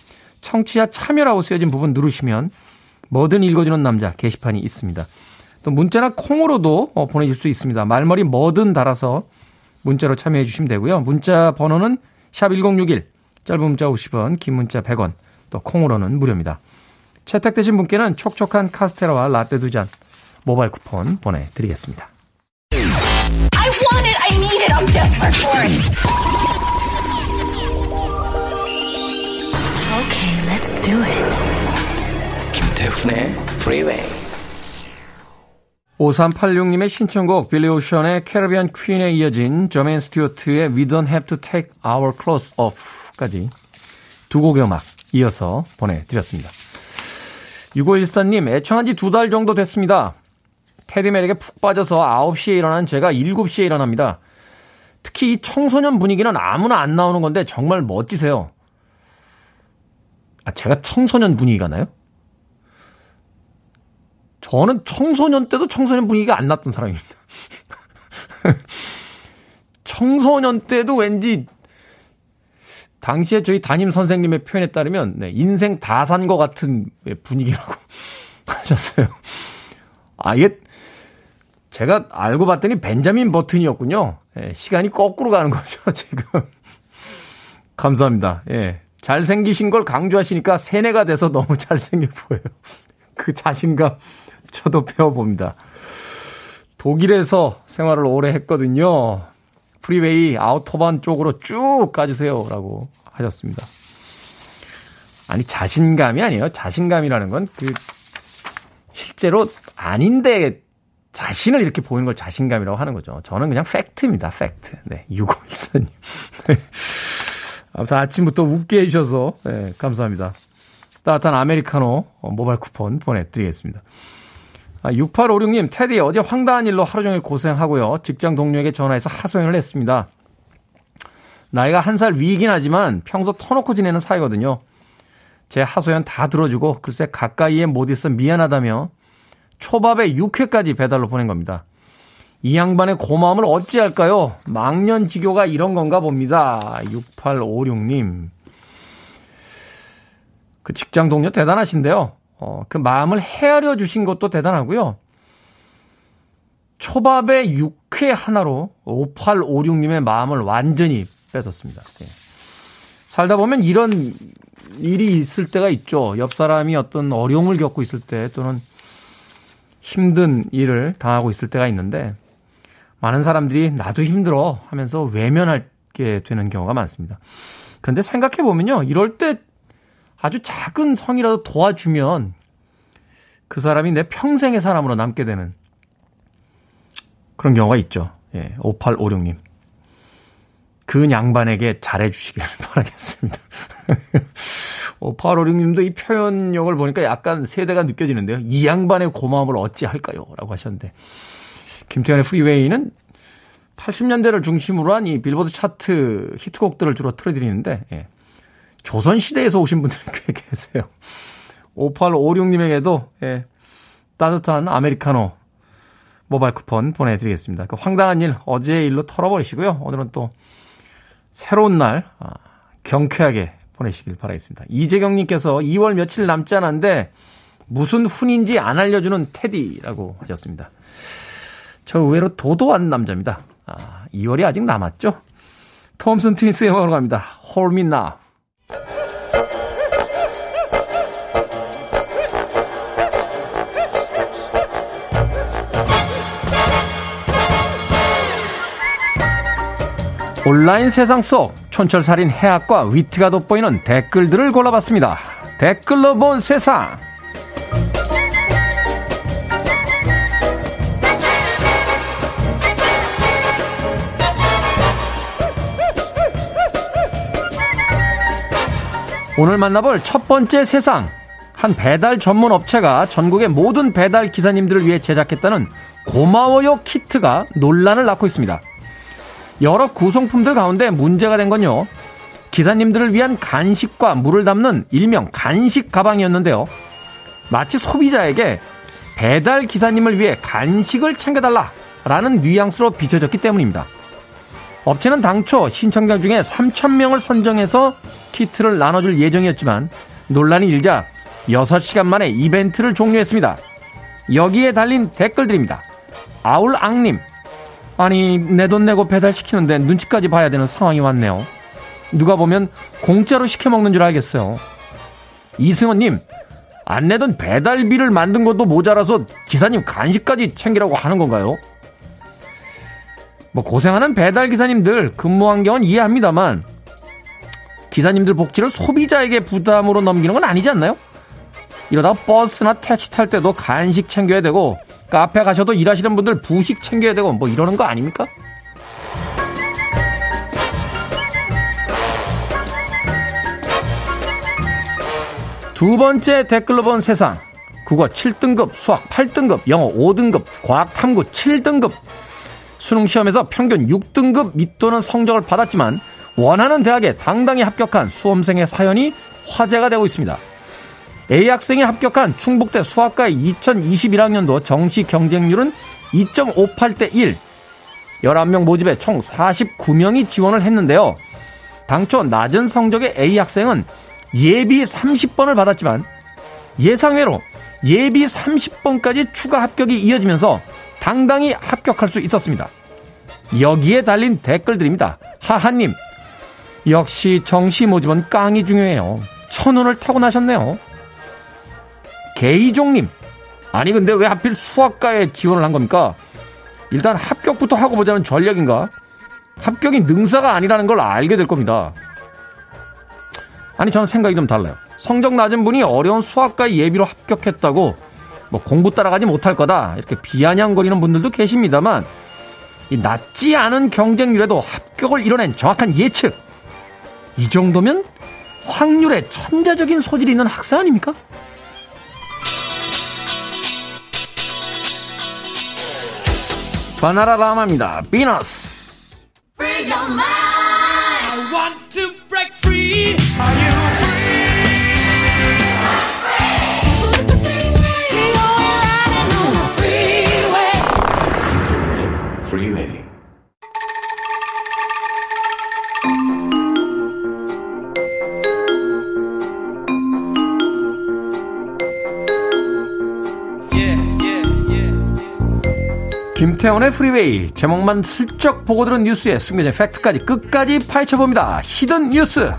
청취자 참여라고 쓰여진 부분 누르시면 뭐든 읽어주는 남자 게시판이 있습니다. 또 문자나 콩으로도 어, 보내줄 수 있습니다. 말머리 뭐든 달아서 문자로 참여해 주시면 되고요. 문자 번호는 샵 1061, 짧은 문자 50원, 긴 문자 100원, 또 콩으로는 무료입니다. 채택되신 분께는 촉촉한 카스테라와 라떼 두 잔 모바일 쿠폰 보내드리겠습니다. I want it. I need it. I'm desperate for it. Okay, let's do it. 김태훈의 Freeway. 5386님의 신청곡 빌리 오션의 캐리비안 퀸에 이어진 저맨 스튜어트의 We Don't Have to Take Our Clothes Off까지 두 곡의 음악 이어서 보내드렸습니다. 6514님 애청한 지 두 달 정도 됐습니다. 테디맨에게 푹 빠져서 9시에 일어난 제가 7시에 일어납니다. 특히 이 청소년 분위기는 아무나 안 나오는 건데 정말 멋지세요. 아, 제가 청소년 분위기가 나요? 저는 청소년 때도 청소년 분위기가 안 났던 사람입니다. *laughs* 청소년 때도 왠지 당시에 저희 담임 선생님의 표현에 따르면 네, 인생 다 산 것 같은 분위기라고 *laughs* 하셨어요. 아, 이게 제가 알고 봤더니 벤자민 버튼이었군요. 예, 시간이 거꾸로 가는 거죠, *laughs* 지금. 감사합니다. 예. 잘생기신 걸 강조하시니까 세뇌가 돼서 너무 잘생겨 보여요. 그 자신감 *laughs* 저도 배워봅니다. 독일에서 생활을 오래 했거든요. 프리웨이 아우토반 쪽으로 쭉 가주세요. 라고 하셨습니다. 아니, 자신감이 아니에요. 자신감이라는 건 그, 실제로 아닌데 자신을 이렇게 보이는 걸 자신감이라고 하는 거죠. 저는 그냥 팩트입니다. 팩트. 네. 6514님. *laughs* 네. 아무튼 아침부터 웃게 해주셔서 네, 감사합니다. 따뜻한 아메리카노 어, 모바일 쿠폰 보내드리겠습니다. 아, 6856님, 테디 어제 황당한 일로 하루 종일 고생하고요. 직장 동료에게 전화해서 하소연을 했습니다. 나이가 한 살 위이긴 하지만 평소 터놓고 지내는 사이거든요. 제 하소연 다 들어주고 글쎄 가까이에 못 있어 미안하다며 초밥에 육회까지 배달로 보낸 겁니다. 이 양반의 고마움을 어찌할까요? 망년지교가 이런 건가 봅니다. 6856님. 그 직장 동료 대단하신데요. 어, 그 마음을 헤아려 주신 것도 대단하고요. 초밥에 육회 하나로 5856님의 마음을 완전히 뺏었습니다. 네. 살다 보면 이런 일이 있을 때가 있죠. 옆 사람이 어떤 어려움을 겪고 있을 때 또는 힘든 일을 당하고 있을 때가 있는데 많은 사람들이 나도 힘들어 하면서 외면하게 되는 경우가 많습니다. 그런데 생각해 보면요. 이럴 때 아주 작은 성이라도 도와주면 그 사람이 내 평생의 사람으로 남게 되는 그런 경우가 있죠. 예, 5856님. 그 양반에게 잘해주시길 *laughs* 바라겠습니다. *laughs* 5856님도 이 표현력을 보니까 약간 세대가 느껴지는데요. 이 양반의 고마움을 어찌할까요? 라고 하셨는데. 김태현의 프리웨이는 80년대를 중심으로 한 이 빌보드 차트 히트곡들을 주로 틀어드리는데, 예. 조선시대에서 오신 분들이 *laughs* 꽤 계세요. 5856님에게도, 예. 따뜻한 아메리카노 모바일 쿠폰 보내드리겠습니다. 그 황당한 일, 어제의 일로 털어버리시고요. 오늘은 또 새로운 날, 아, 경쾌하게 보내시길 바라겠습니다. 이재경님께서 2월 며칠 남지 않았는데 무슨 훈인지 안 알려주는 테디라고 하셨습니다. 저 의외로 도도한 남자입니다. 아, 2월이 아직 남았죠? 톰슨 트윈스의 음악으로 갑니다. Me Now. 온라인 세상 속 촌철살인 해학과 위트가 돋보이는 댓글들을 골라봤습니다. 댓글로 본 세상. 오늘 만나볼 첫 번째 세상. 한 배달 전문 업체가 전국의 모든 배달 기사님들을 위해 제작했다는 고마워요 키트가 논란을 낳고 있습니다. 여러 구성품들 가운데 문제가 된 건요. 기사님들을 위한 간식과 물을 담는 일명 간식 가방이었는데요. 마치 소비자에게 배달 기사님을 위해 간식을 챙겨달라 라는 뉘앙스로 비춰졌기 때문입니다. 업체는 당초 신청자 중에 3,000명을 선정해서 키트를 나눠줄 예정이었지만 논란이 일자 6시간 만에 이벤트를 종료했습니다. 여기에 달린 댓글들입니다. 아울앙님, 아니 내 돈 내고 배달시키는데 눈치까지 봐야 되는 상황이 왔네요. 누가 보면 공짜로 시켜 먹는 줄 알겠어요. 이승원님, 안 내던 배달비를 만든 것도 모자라서 기사님 간식까지 챙기라고 하는 건가요? 뭐 고생하는 배달 기사님들 근무 환경은 이해합니다만 기사님들 복지를 소비자에게 부담으로 넘기는 건 아니지 않나요? 이러다 버스나 택시 탈 때도 간식 챙겨야 되고 카페 가셔도 일하시는 분들 부식 챙겨야 되고 뭐 이러는 거 아닙니까? 두 번째 댓글로 본 세상. 국어 7등급, 수학 8등급, 영어 5등급, 과학 탐구 7등급. 수능 시험에서 평균 6등급 밑도는 성적을 받았지만 원하는 대학에 당당히 합격한 수험생의 사연이 화제가 되고 있습니다. A학생이 합격한 충북대 수학과의 2021학년도 정시 경쟁률은 2.58대 1. 11명 모집에 총 49명이 지원을 했는데요. 당초 낮은 성적의 A학생은 예비 30번을 받았지만 예상외로 예비 30번까지 추가 합격이 이어지면서 당당히 합격할 수 있었습니다. 여기에 달린 댓글들입니다. 하하님, 역시 정시 모집은 깡이 중요해요. 천운을 타고나셨네요. 개이종님, 아니 근데 왜 하필 수학과에 지원을 한 겁니까? 일단 합격부터 하고 보자는 전략인가? 합격이 능사가 아니라는 걸 알게 될 겁니다. 아니 저는 생각이 좀 달라요. 성적 낮은 분이 어려운 수학과에 예비로 합격했다고 뭐 공부 따라가지 못할 거다 이렇게 비아냥거리는 분들도 계십니다만 이 낮지 않은 경쟁률에도 합격을 이뤄낸 정확한 예측 이 정도면 확률에 천재적인 소질이 있는 학생 아닙니까? 바나라 라마입니다. 비너스. 김태현의 프리웨이 제목만 슬쩍 보고 들은 뉴스에 숨겨진 팩트까지 끝까지 파헤쳐봅니다. hidden 뉴스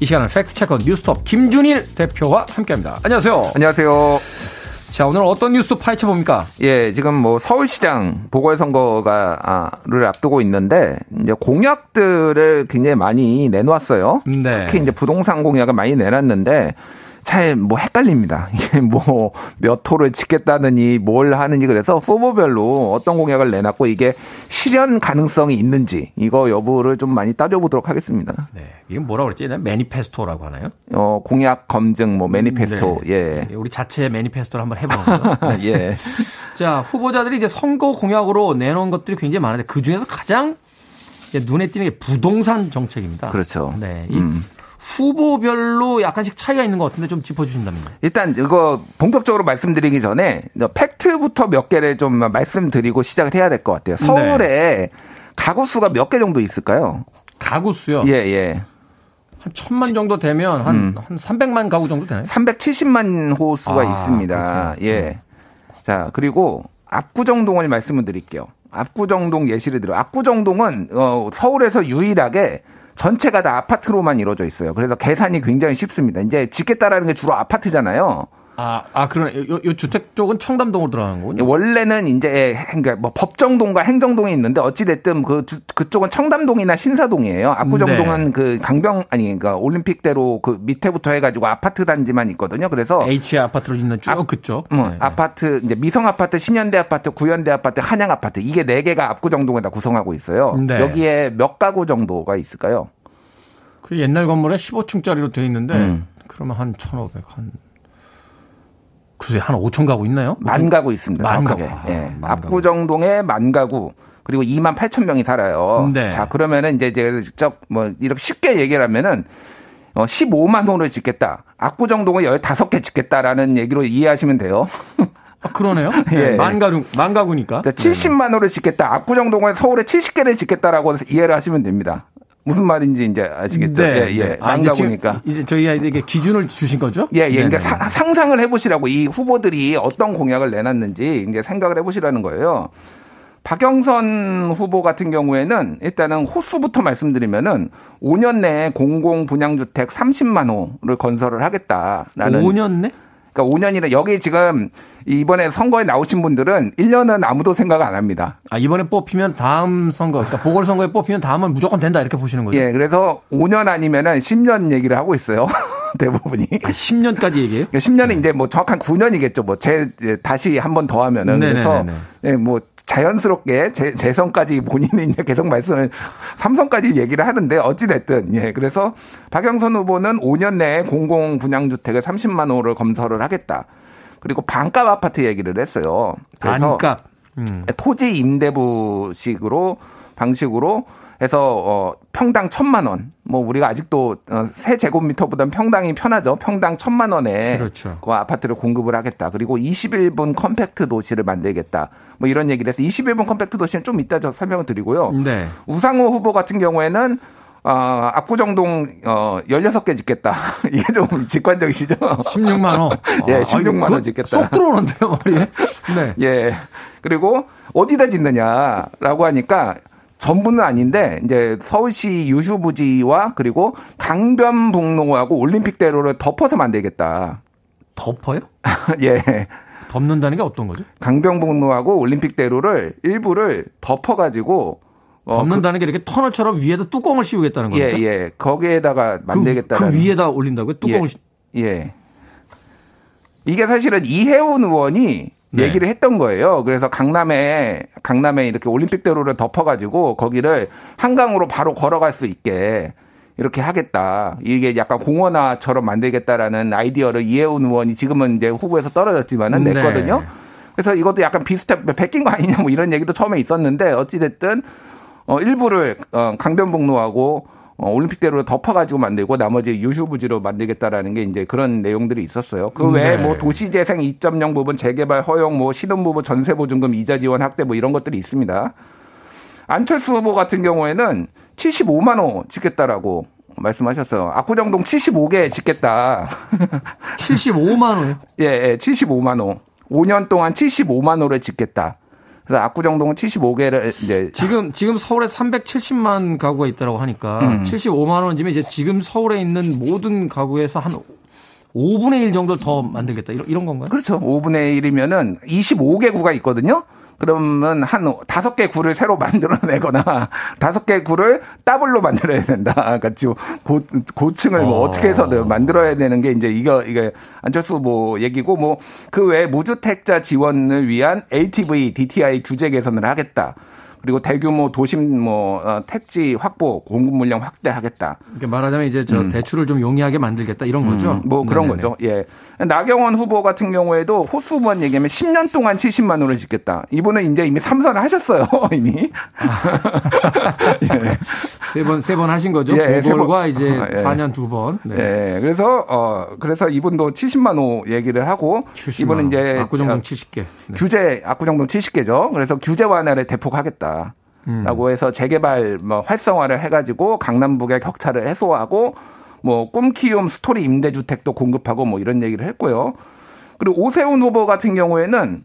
이 시간은 fact checker 뉴스톱 김준일 대표와 함께합니다. 안녕하세요. 안녕하세요. 자 오늘 어떤 뉴스 파헤쳐 봅니까? 예, 지금 뭐 서울시장 보궐선거가를 앞두고 있는데 이제 공약들을 굉장히 많이 내놓았어요. 네. 특히 이제 부동산 공약을 많이 내놨는데 잘 뭐 헷갈립니다. *laughs* 이게 뭐 몇 호를 짓겠다느니 뭘 하느니 그래서 후보별로 어떤 공약을 내놨고 이게 실현 가능성이 있는지 이거 여부를 좀 많이 따져보도록 하겠습니다. 네, 이게 뭐라고 그랬지? 매니페스토라고 하나요? 어, 공약 검증 뭐 매니페스토 네. 예. 우리 자체 매니페스토를 한번 해보는 거죠. *laughs* 네. 예. *laughs* 자, 후보자들이 이제 선거 공약으로 내놓은 것들이 굉장히 많은데 그 중에서 가장 눈에 띄는 게 부동산 정책입니다. 그렇죠. 네. 이 음. 후보별로 약간씩 차이가 있는 것 같은데 좀 짚어주신다면요. 일단 이거 본격적으로 말씀드리기 전에 팩트부터 몇 개를 좀 말씀드리고 시작을 해야 될 것 같아요. 서울에 네. 가구 수가 몇 개 정도 있을까요? 가구 수요? 예, 예. 한 천만 정도 되면 한, 음. 한 300만 가구 정도 되나요? 370만 호수가 아, 있습니다. 그렇군요. 예. 자, 그리고 압구정동을 말씀을 드릴게요. 압구정동 예시를 들어. 압구정동은 어, 서울에서 유일하게 전체가 다 아파트로만 이루어져 있어요. 그래서 계산이 굉장히 쉽습니다. 이제 짓겠다라는 게 주로 아파트잖아요. 아, 아, 그러네. 요, 요 주택 쪽은 청담동으로 들어가는 거군요. 원래는 이제 그러니까 뭐 법정동과 행정동이 있는데 어찌 됐든 그 주- 그쪽은 청담동이나 신사동이에요. 압구정동은 네. 그 강병 아니 그러니까 올림픽대로 그 밑에부터 해가지고 아파트 단지만 있거든요. 그래서 H 아파트로 있는 쭉 아, 그쪽. 뭐 네, 네. 아파트 이제 미성 아파트, 신현대 아파트, 구현대 아파트, 한양 아파트 이게 네 개가 압구정동에 다 구성하고 있어요. 네. 여기에 몇 가구 정도가 있을까요? 그 옛날 건물에 15층짜리로 돼 있는데 음. 그러면 한 1,500, 한 글쎄 한 5천 가구 있나요? 만 가구 있습니다. 만 정확하게. 가구. 아, 예. 만. 압구정동에 만 가구. 그리고 2만 8천 명이 살아요. 네. 자, 그러면은 이제 이제 저뭐 이렇게 쉽게 얘기를 하면은 어 15만 호를 짓겠다. 압구정동을 15개 짓겠다라는 얘기로 이해하시면 돼요. 아, 그러네요. *laughs* 예. 네, 만 가구 만 가구니까. 그러니까 70만 호를 짓겠다. 압구정동을 서울에 70개를 짓겠다라고 이해를 하시면 됩니다. 무슨 말인지 이제 아시겠죠? 예, 예. 아, 만 이제 지금 가구니까. 이제 저희에게 기준을 주신 거죠? 예, 예. 그러니까. 사- 상상을 해보시라고 이 후보들이 어떤 공약을 내놨는지 이제 생각을 해보시라는 거예요. 박영선 후보 같은 경우에는 일단은 호수부터 말씀드리면은 5년 내에 공공 분양주택 30만 호를 건설을 하겠다라는 5년 내? 그러니까 5년이라 여기 지금 이번에 선거에 나오신 분들은 1년은 아무도 생각 안 합니다. 아, 이번에 뽑히면 다음 선거, 그러니까 보궐선거에 뽑히면 다음은 무조건 된다 이렇게 보시는 거죠? 예, 그래서 5년 아니면은 10년 얘기를 하고 있어요. *laughs* *laughs* 대부분이. 아, 10년까지 얘기해요? 그러니까 10년은 이제 뭐 정확한 9년이겠죠. 뭐 제 다시 한 번 더 하면은 그래서 네네네네. 예, 뭐 자연스럽게 재, 재선까지 본인이 이제 계속 말씀을 *laughs* 삼선까지 얘기를 하는데 어찌 됐든 예. 그래서 박영선 후보는 5년 내에 공공 분양 주택을 30만 호를 검설을 하겠다. 그리고 반값 아파트 얘기를 했어요. 그래서 반값. 음. 토지 임대부식으로 방식으로 해서 어 평당 천만 원. 뭐 우리가 아직도 어, 세 제곱미터보다는 평당이 편하죠. 평당 천만 원에 그렇죠. 그 아파트를 공급을 하겠다. 그리고 21분 컴팩트 도시를 만들겠다. 뭐 이런 얘기를 해서 21분 컴팩트 도시는 좀 이따 저 설명을 드리고요. 네. 우상호 후보 같은 경우에는 어, 압구정동 어 16개 짓겠다. *laughs* 이게 좀 직관적이시죠? 16만 원. *laughs* 예, 아, 16만 이거 원 짓겠다. 쏙 들어오는데요, 머리에. *laughs* 네. 예. 그리고 어디다 짓느냐라고 하니까 전부는 아닌데 이제 서울시 유휴부지와 그리고 강변북로하고 올림픽대로를 덮어서 만들겠다. 덮어요? *laughs* 예. 덮는다는 게 어떤 거죠? 강변북로하고 올림픽대로를 일부를 덮어가지고 어, 덮는다는 게 이렇게 터널처럼 위에다 뚜껑을 씌우겠다는 그, 예? 예. 거기에다가 그, 만들겠다. 그 위에다 올린다고요? 뚜껑을 예. 씌- 예. 이게 사실은 이해운 의원이 네. 얘기를 했던 거예요. 그래서 강남에 강남에 이렇게 올림픽대로를 덮어가지고 거기를 한강으로 바로 걸어갈 수 있게 이렇게 하겠다. 이게 약간 공원화처럼 만들겠다라는 아이디어를 이해운 의원이 지금은 이제 후보에서 떨어졌지만은 네. 냈거든요. 그래서 이것도 약간 비슷해 베낀 거 아니냐 뭐 이런 얘기도 처음에 있었는데 어찌 됐든 어 일부를 어 강변북로하고 어, 올림픽대로 덮어가지고 만들고 나머지 유휴부지로 만들겠다라는 게 이제 그런 내용들이 있었어요. 그 외에 네. 뭐 도시재생 2.0 부분 재개발 허용 뭐 신혼부부 전세보증금 이자 지원 확대 뭐 이런 것들이 있습니다. 안철수 후보 같은 경우에는 75만 호 짓겠다라고 말씀하셨어요. 압구정동 75개 짓겠다. 75만 원. *laughs* 예, 예, 75만 호. 5년 동안 75만 호를 짓겠다. 그래서 압구정동은 75개를 이제 지금 지금 서울에 370만 가구가 있다고 하니까 음. 75만 원이면 이제 지금 서울에 있는 모든 가구에서 한 5분의 1 정도를 더 만들겠다. 이런 이런 건가요? 그렇죠. 5분의 1이면은 25개 구가 있거든요. 그러면 한 다섯 개 구를 새로 *laughs* 만들어내거나 다섯 개 구를 더블로 만들어야 된다. 그러니까 지금 고, 고층을 뭐 어. 어떻게 해서든 만들어야 되는 게 이제 이거 이게 안철수 뭐 얘기고 뭐 그 외에 무주택자 지원을 위한 LTV, DTI 규제 개선을 하겠다. 그리고 대규모 도심 뭐 어, 택지 확보, 공급 물량 확대하겠다. 이렇게 말하자면 이제 저 대출을 좀 용이하게 만들겠다 이런 거죠. 음, 뭐 그런 네네네. 거죠. 예. 나경원 후보 같은 경우에도 호수 후보는 얘기하면 10년 동안 70만 원을 짓겠다. 이분은 이제 이미 삼선 하셨어요. *laughs* 이미. *laughs* 예. 세 번 세 번 하신 거죠. *laughs* 예, 세 보궐과 번. 이제 아, 예. 4년 두 번. 네. 예. 그래서 어 그래서 이분도 70만 호 얘기를 하고 70만 이분은 원. 이제 압구정동 어, 70개. 네. 규제 압구정동 70개죠. 그래서 규제 완화를 대폭 하겠다. 음. 라고 해서 재개발 뭐 활성화를 해가지고 강남북의 격차를 해소하고 뭐 꿈키움 스토리 임대주택도 공급하고 뭐 이런 얘기를 했고요. 그리고 오세훈 후보 같은 경우에는 어,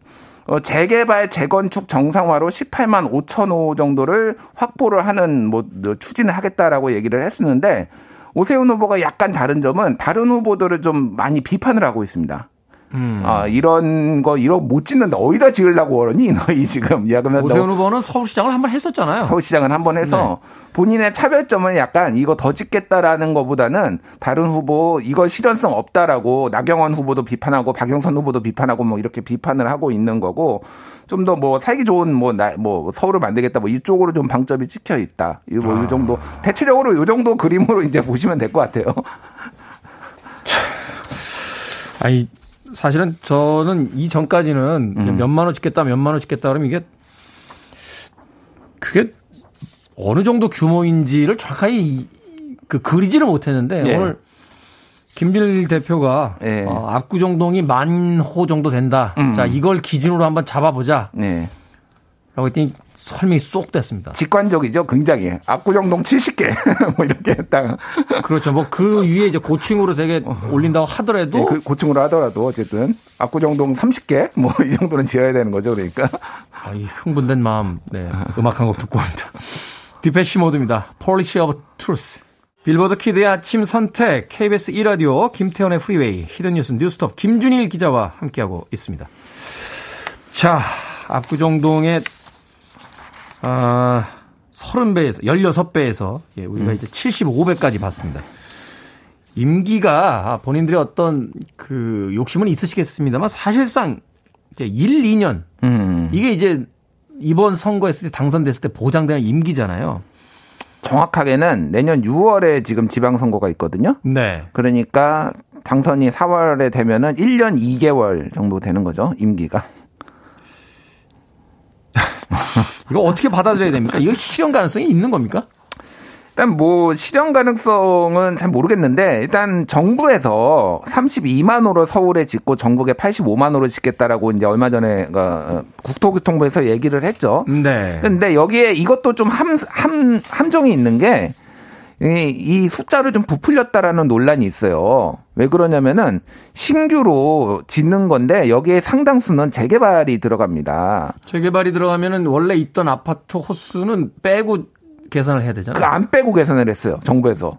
재개발 재건축 정상화로 18만 5천 호 정도를 확보를 하는 뭐 추진을 하겠다라고 얘기를 했었는데 오세훈 후보가 약간 다른 점은 다른 후보들을 좀 많이 비판을 하고 있습니다. 음. 아, 이런 거, 이런 못 짓는데 어디다 지으려고 그러니? *laughs* 너희 지금. 야, 그러면 너 오세훈 후보는 서울시장을 한번 했었잖아요. 서울시장은 한번 해서 네. 본인의 차별점은 약간 이거 더 짓겠다라는 것보다는 다른 후보 이거 실현성 없다라고 나경원 후보도 비판하고 박영선 후보도 비판하고 뭐 이렇게 비판을 하고 있는 거고 좀 더 뭐 살기 좋은 뭐, 나, 뭐 서울을 만들겠다 뭐 이쪽으로 좀 방점이 찍혀 있다. 이뭐이 정도 대체적으로 이 정도 그림으로 이제 보시면 될 것 같아요. 아니 사실은 저는 이 전까지는 음. 몇만 원 짓겠다 몇만 원 짓겠다 그러면 이게 그게 어느 정도 규모인지를 정확하게 그 그리지를 못했는데 예. 오늘 김bil 대표가 예. 어, 압구정동이 만 호 정도 된다. 음. 자 이걸 기준으로 한번 잡아보자. 네. 라고 했더니 설명이 쏙 됐습니다. 직관적이죠, 굉장히. 압구정동 70개. *laughs* 뭐 이렇게 했다가. 그렇죠. 뭐 그 위에 이제 고층으로 되게 올린다고 하더라도 예, 그 고층으로 하더라도 어쨌든 압구정동 30개 뭐 이 정도는 지어야 되는 거죠, 그러니까. 아, 이 흥분된 마음, 네. 음악 한 곡 듣고 옵니다. 디페시 모드입니다. Polish of Truth. 빌보드 kid의 아침 선택, KBS 1라디오, 김태현의 프리웨이, hidden 뉴스 뉴스톱, 김준일 기자와 함께하고 있습니다. 자, 압구정동의, 아, 30배에서, 16배에서, 예, 우리가 이제 75배까지 봤습니다. 임기가 본인들의 어떤 그 욕심은 있으시겠습니다만 사실상 이제 1, 2년 음. 이게 이제 이번 선거했을 때 당선됐을 때 보장되는 임기잖아요. 정확하게는 내년 6월에 지금 지방선거가 있거든요. 네. 그러니까 당선이 4월에 되면은 1년 2개월 정도 되는 거죠, 임기가. *laughs* 이거 어떻게 받아들여야 됩니까? 이거 실현 가능성이 있는 겁니까? 일단 뭐 실현 가능성은 잘 모르겠는데 일단 정부에서 32만 호로 서울에 짓고 전국에 85만 호로 짓겠다라고 이제 얼마 전에 그 국토교통부에서 얘기를 했죠. 네. 근데 여기에 이것도 좀 함, 함, 함정이 있는 게, 이, 이 숫자를 좀 부풀렸다라는 논란이 있어요. 왜 그러냐면은 신규로 짓는 건데 여기에 상당수는 재개발이 들어갑니다. 재개발이 들어가면은 원래 있던 아파트 호수는 빼고 계산을 해야 그 되잖아요. 안 빼고 계산을 했어요. 정부에서.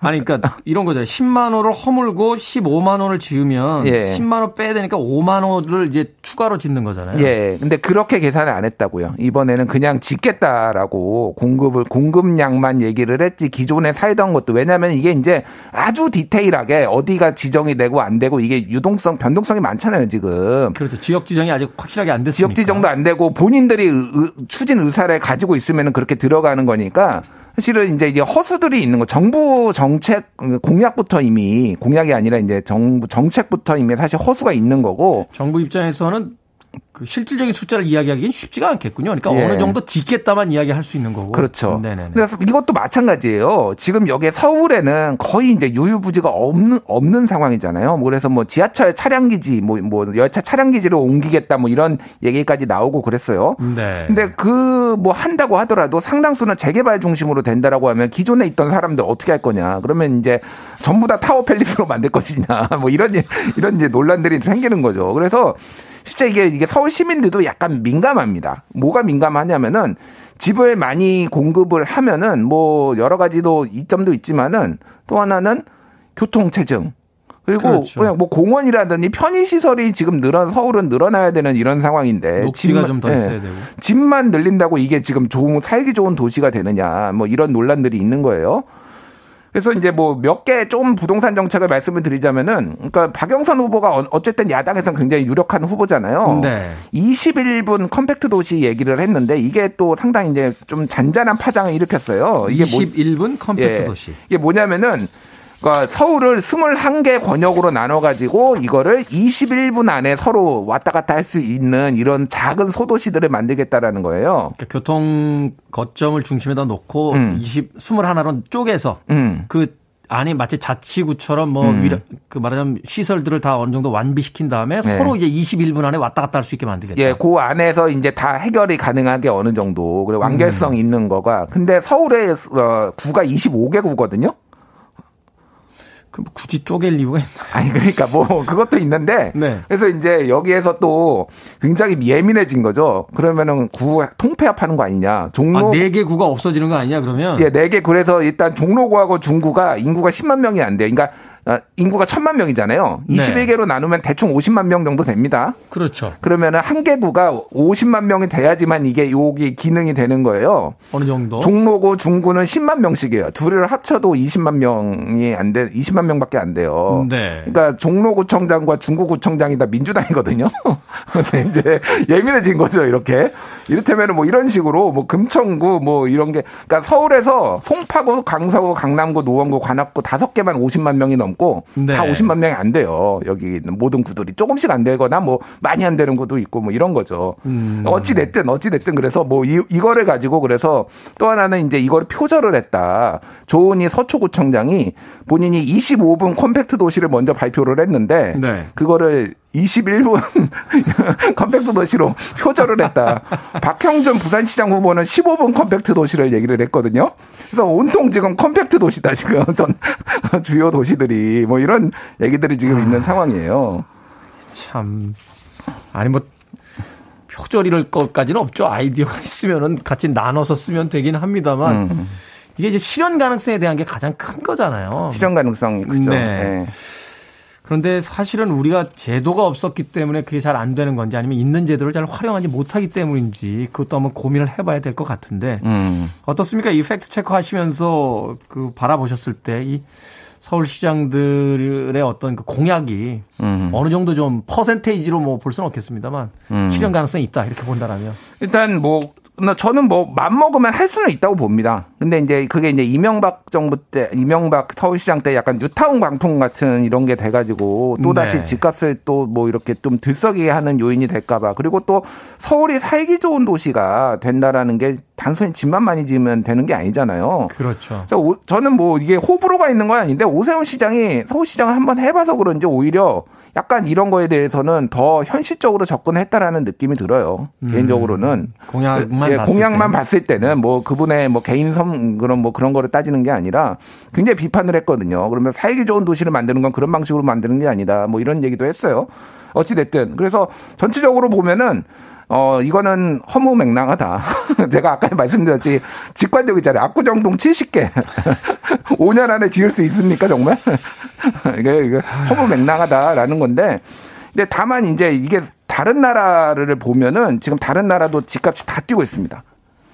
아니, 그러니까 이런 거죠. 10만 원을 허물고 15만 원을 지으면 예. 10만 원 빼야 되니까 5만 원을 이제 추가로 짓는 거잖아요. 예. 근데 그렇게 계산을 안 했다고요. 이번에는 그냥 짓겠다라고 공급을 공급량만 얘기를 했지 기존에 살던 것도 왜냐하면 이게 이제 아주 디테일하게 어디가 지정이 되고 안 되고 이게 유동성 변동성이 많잖아요 지금. 그렇죠. 지역 지정이 아직 확실하게 안 됐으니까. 지역 지정도 안 되고 본인들이 의- 의- 추진 의사를 가지고 있으면 그렇게 들어가는 거니까 사실은 이제 이게 허수들이 있는 거 정부 정책 공약부터 이미 공약이 아니라 이제 정부 정책부터 이미 사실 허수가 있는 거고. 정부 입장에서는 그 실질적인 숫자를 이야기하기는 쉽지가 않겠군요. 그러니까 예. 어느 정도 짓겠다만 이야기할 수 있는 거고. 그렇죠. 네네네. 그래서 이것도 마찬가지예요. 지금 여기 서울에는 거의 이제 유유부지가 없는 없는 상황이잖아요. 뭐 그래서 뭐 지하철 차량 기지, 뭐 뭐 열차 차량 기지를 옮기겠다, 뭐 이런 얘기까지 나오고 그랬어요. 네. 근데 그 뭐 한다고 하더라도 상당수는 재개발 중심으로 된다라고 하면 기존에 있던 사람들 어떻게 할 거냐? 그러면 이제 전부 다 타워 팰리스로 만들 것이냐? *laughs* 뭐 이런 이런 이제 논란들이 생기는 거죠. 그래서 실제 이게 이게 서울 시민들도 약간 민감합니다. 뭐가 민감하냐면은 집을 많이 공급을 하면은 뭐 여러 가지도 이점도 있지만은 또 하나는 교통 체증. 그리고 그렇죠. 그냥 뭐 공원이라든지 편의 시설이 지금 늘어 서울은 늘어나야 되는 이런 상황인데 집만- 좀더 예. 있어야 되고. 집만 늘린다고 이게 지금 좋은 살기 좋은 도시가 되느냐 뭐 이런 논란들이 있는 거예요. 그래서 이제 뭐 몇 개 좀 부동산 정책을 말씀을 드리자면은 그러니까 박영선 후보가 어- 어쨌든 야당에서는 굉장히 유력한 후보잖아요. 네. 21분 컴팩트 도시 얘기를 했는데 이게 또 상당히 이제 좀 잔잔한 파장을 일으켰어요. 이게 뭐 21분 컴팩트 예. 도시. 이게 뭐냐면은 그러니까 서울을 21개 권역으로 나눠 가지고 이거를 21분 안에 서로 왔다 갔다 할 수 있는 이런 작은 소도시들을 만들겠다라는 거예요. 그러니까 교통 거점을 중심에다 놓고 음. 20 21로 쪼개서 음. 그 안에 마치 자치구처럼 뭐 위라, 그 말하자면 시설들을 다 어느 정도 완비시킨 다음에 네. 서로 이제 21분 안에 왔다 갔다 할 수 있게 만들겠다. 예, 그 안에서 이제 다 해결이 가능하게 어느 정도 그리고 완결성 있는 거가 근데 서울의 어, 구가 25개구거든요. 그뭐 굳이 쪼갤 이유가 있나? *laughs* 아니 그러니까 뭐 그것도 있는데 네. 그래서 이제 여기에서 또 굉장히 예민해진 거죠. 그러면은 구 통폐합하는 거 아니냐. 종로 아, 네개 구가 없어지는 거 아니냐 그러면? 예, 네 개. 그래서 일단 종로구하고 중구가 인구가 10만 명이 안 돼요. 그러니까 어, 인구가 1000만 명이잖아요. 네. 21개로 나누면 대충 50만 명 정도 됩니다. 그렇죠. 그러면은 한 개구가 50만 명이 돼야지만 이게 여기 기능이 되는 거예요. 어느 정도? 종로구, 중구는 10만 명씩이에요. 둘을 합쳐도 20만 명이 안 돼, 20만 명밖에 안 돼요. 네. 그러니까 종로구청장과 중구구청장이 다 민주당이거든요. *laughs* 이제 예민해진 거죠, 이렇게. 이를테면은 뭐 이런 식으로 뭐 금천구 뭐 이런 게, 그러니까 서울에서 송파구, 강서구, 강남구, 노원구, 관악구 다섯 개만 50만 명이 넘고 네. 다 50만 명이 안 돼요. 여기 있는 모든 구들이 조금씩 안 되거나 뭐 많이 안 되는 구도 있고 뭐 이런 거죠. 음. 어찌 됐든 어찌 됐든 그래서 뭐 이, 이거를 가지고 그래서 또 하나는 이제 이걸 표절을 했다. 조은희 서초구청장이 본인이 25분 compact 도시를 먼저 발표를 했는데 네. 그거를 21분 *laughs* compact 도시로 표절을 했다. 박형준 부산시장 후보는 15분 compact 도시를 얘기를 했거든요. 그래서 온통 지금 compact 도시다 지금 *laughs* 전 주요 도시들이 뭐 이런 얘기들이 지금 있는 상황이에요. 참 아니 뭐 표절이랄 것까지는 없죠. 아이디어가 *laughs* 있으면은 같이 나눠서 쓰면 되긴 합니다만 음. 이게 이제 실현 가능성에 대한 게 가장 큰 거잖아요. 실현 가능성이 크죠. 네. 네. 그런데 사실은 우리가 제도가 없었기 때문에 그게 잘 안 되는 건지 아니면 있는 제도를 잘 활용하지 못하기 때문인지 그것도 한번 고민을 해봐야 될 것 같은데 음. 어떻습니까? 이 팩트 체크 하시면서 그 바라보셨을 때 이 서울시장들의 어떤 그 공약이 음. 어느 정도 좀 퍼센테이지로 뭐 볼 수는 없겠습니다만 음. 실현 가능성이 있다 이렇게 본다라면 일단 뭐 나- 저는 뭐 맘 먹으면 할 수는 있다고 봅니다. 근데 이제 그게 이제 이명박 정부 때 이명박 서울시장 때 약간 뉴타운 광풍 같은 이런 게 돼가지고 또 다시 네. 집값을 또 뭐 이렇게 좀 들썩이게 하는 요인이 될까봐 그리고 또 서울이 살기 좋은 도시가 된다라는 게 단순히 집만 많이 지으면 되는 게 아니잖아요. 그렇죠. 오- 저는 뭐 이게 호불호가 있는 건 아닌데 오세훈 시장이 서울시장을 한번 해봐서 그런지 오히려 약간 이런 거에 대해서는 더 현실적으로 접근했다라는 느낌이 들어요. 개인적으로는 공약만 예, 봤을 공약만 때. 봤을 때는 뭐 그분의 뭐 개인 섬 그런 뭐 그런 거를 따지는 게 아니라 굉장히 비판을 했거든요. 그러면 살기 좋은 도시를 만드는 건 그런 방식으로 만드는 게 아니다. 뭐 이런 얘기도 했어요. 어찌 됐든 그래서 전체적으로 보면은 어, 이거는 허무맹랑하다. *laughs* 제가 아까 말씀드렸지, 직관적이잖아요. 압구정동 70개. 5년 *laughs* 안에 지을 수 있습니까, 정말? *laughs* 이게, 이게 허무맹랑하다라는 건데, 근데 다만 이제 이게 다른 나라를 보면은 지금 다른 나라도 집값이 다 뛰고 있습니다.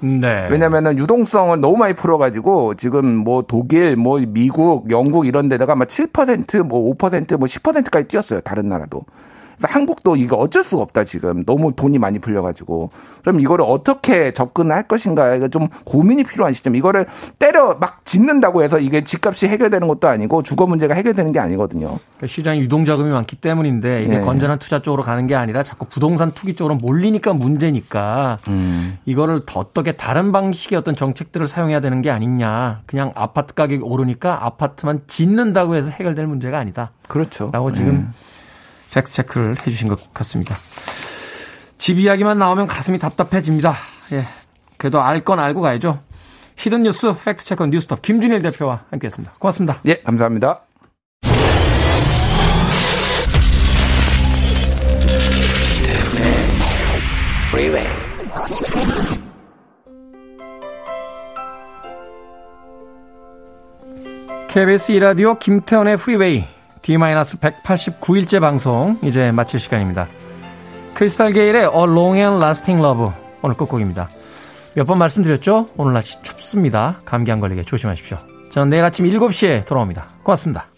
네. 왜냐면은 유동성을 너무 많이 풀어가지고 지금 뭐 독일, 뭐 미국, 영국 이런 데다가 막 7%, 뭐 5%, 뭐 10%까지 뛰었어요. 다른 나라도. 한국도 이거 어쩔 수가 없다 지금 너무 돈이 많이 풀려가지고 그럼 이거를 어떻게 접근할 것인가 이거 좀 고민이 필요한 시점 이거를 때려 막 짓는다고 해서 이게 집값이 해결되는 것도 아니고 주거 문제가 해결되는 게 아니거든요. 그러니까 시장에 유동 자금이 많기 때문인데 이게 네. 건전한 투자 쪽으로 가는 게 아니라 자꾸 부동산 투기 쪽으로 몰리니까 문제니까 음. 이거를 더 어떻게 다른 방식의 어떤 정책들을 사용해야 되는 게 아니냐. 그냥 아파트 가격이 오르니까 아파트만 짓는다고 해서 해결될 문제가 아니다. 그렇죠. 라고 지금 팩트 체크를 해주신 것 같습니다. 집 이야기만 나오면 가슴이 답답해집니다. 예. 그래도 알 건 알고 가야죠. hidden 뉴스 팩트 체크 뉴스톱 김준일 대표와 함께했습니다. 고맙습니다. 예, 감사합니다. KBS 1라디오 김태현의 프리웨이 D-189일째 방송 이제 마칠 시간입니다. 크리스탈 게일의 A Long and Lasting Love 오늘 끝곡입니다. 몇 번 말씀드렸죠? 오늘 날씨 춥습니다. 감기 안 걸리게 조심하십시오. 저는 내일 아침 7시에 돌아옵니다. 고맙습니다.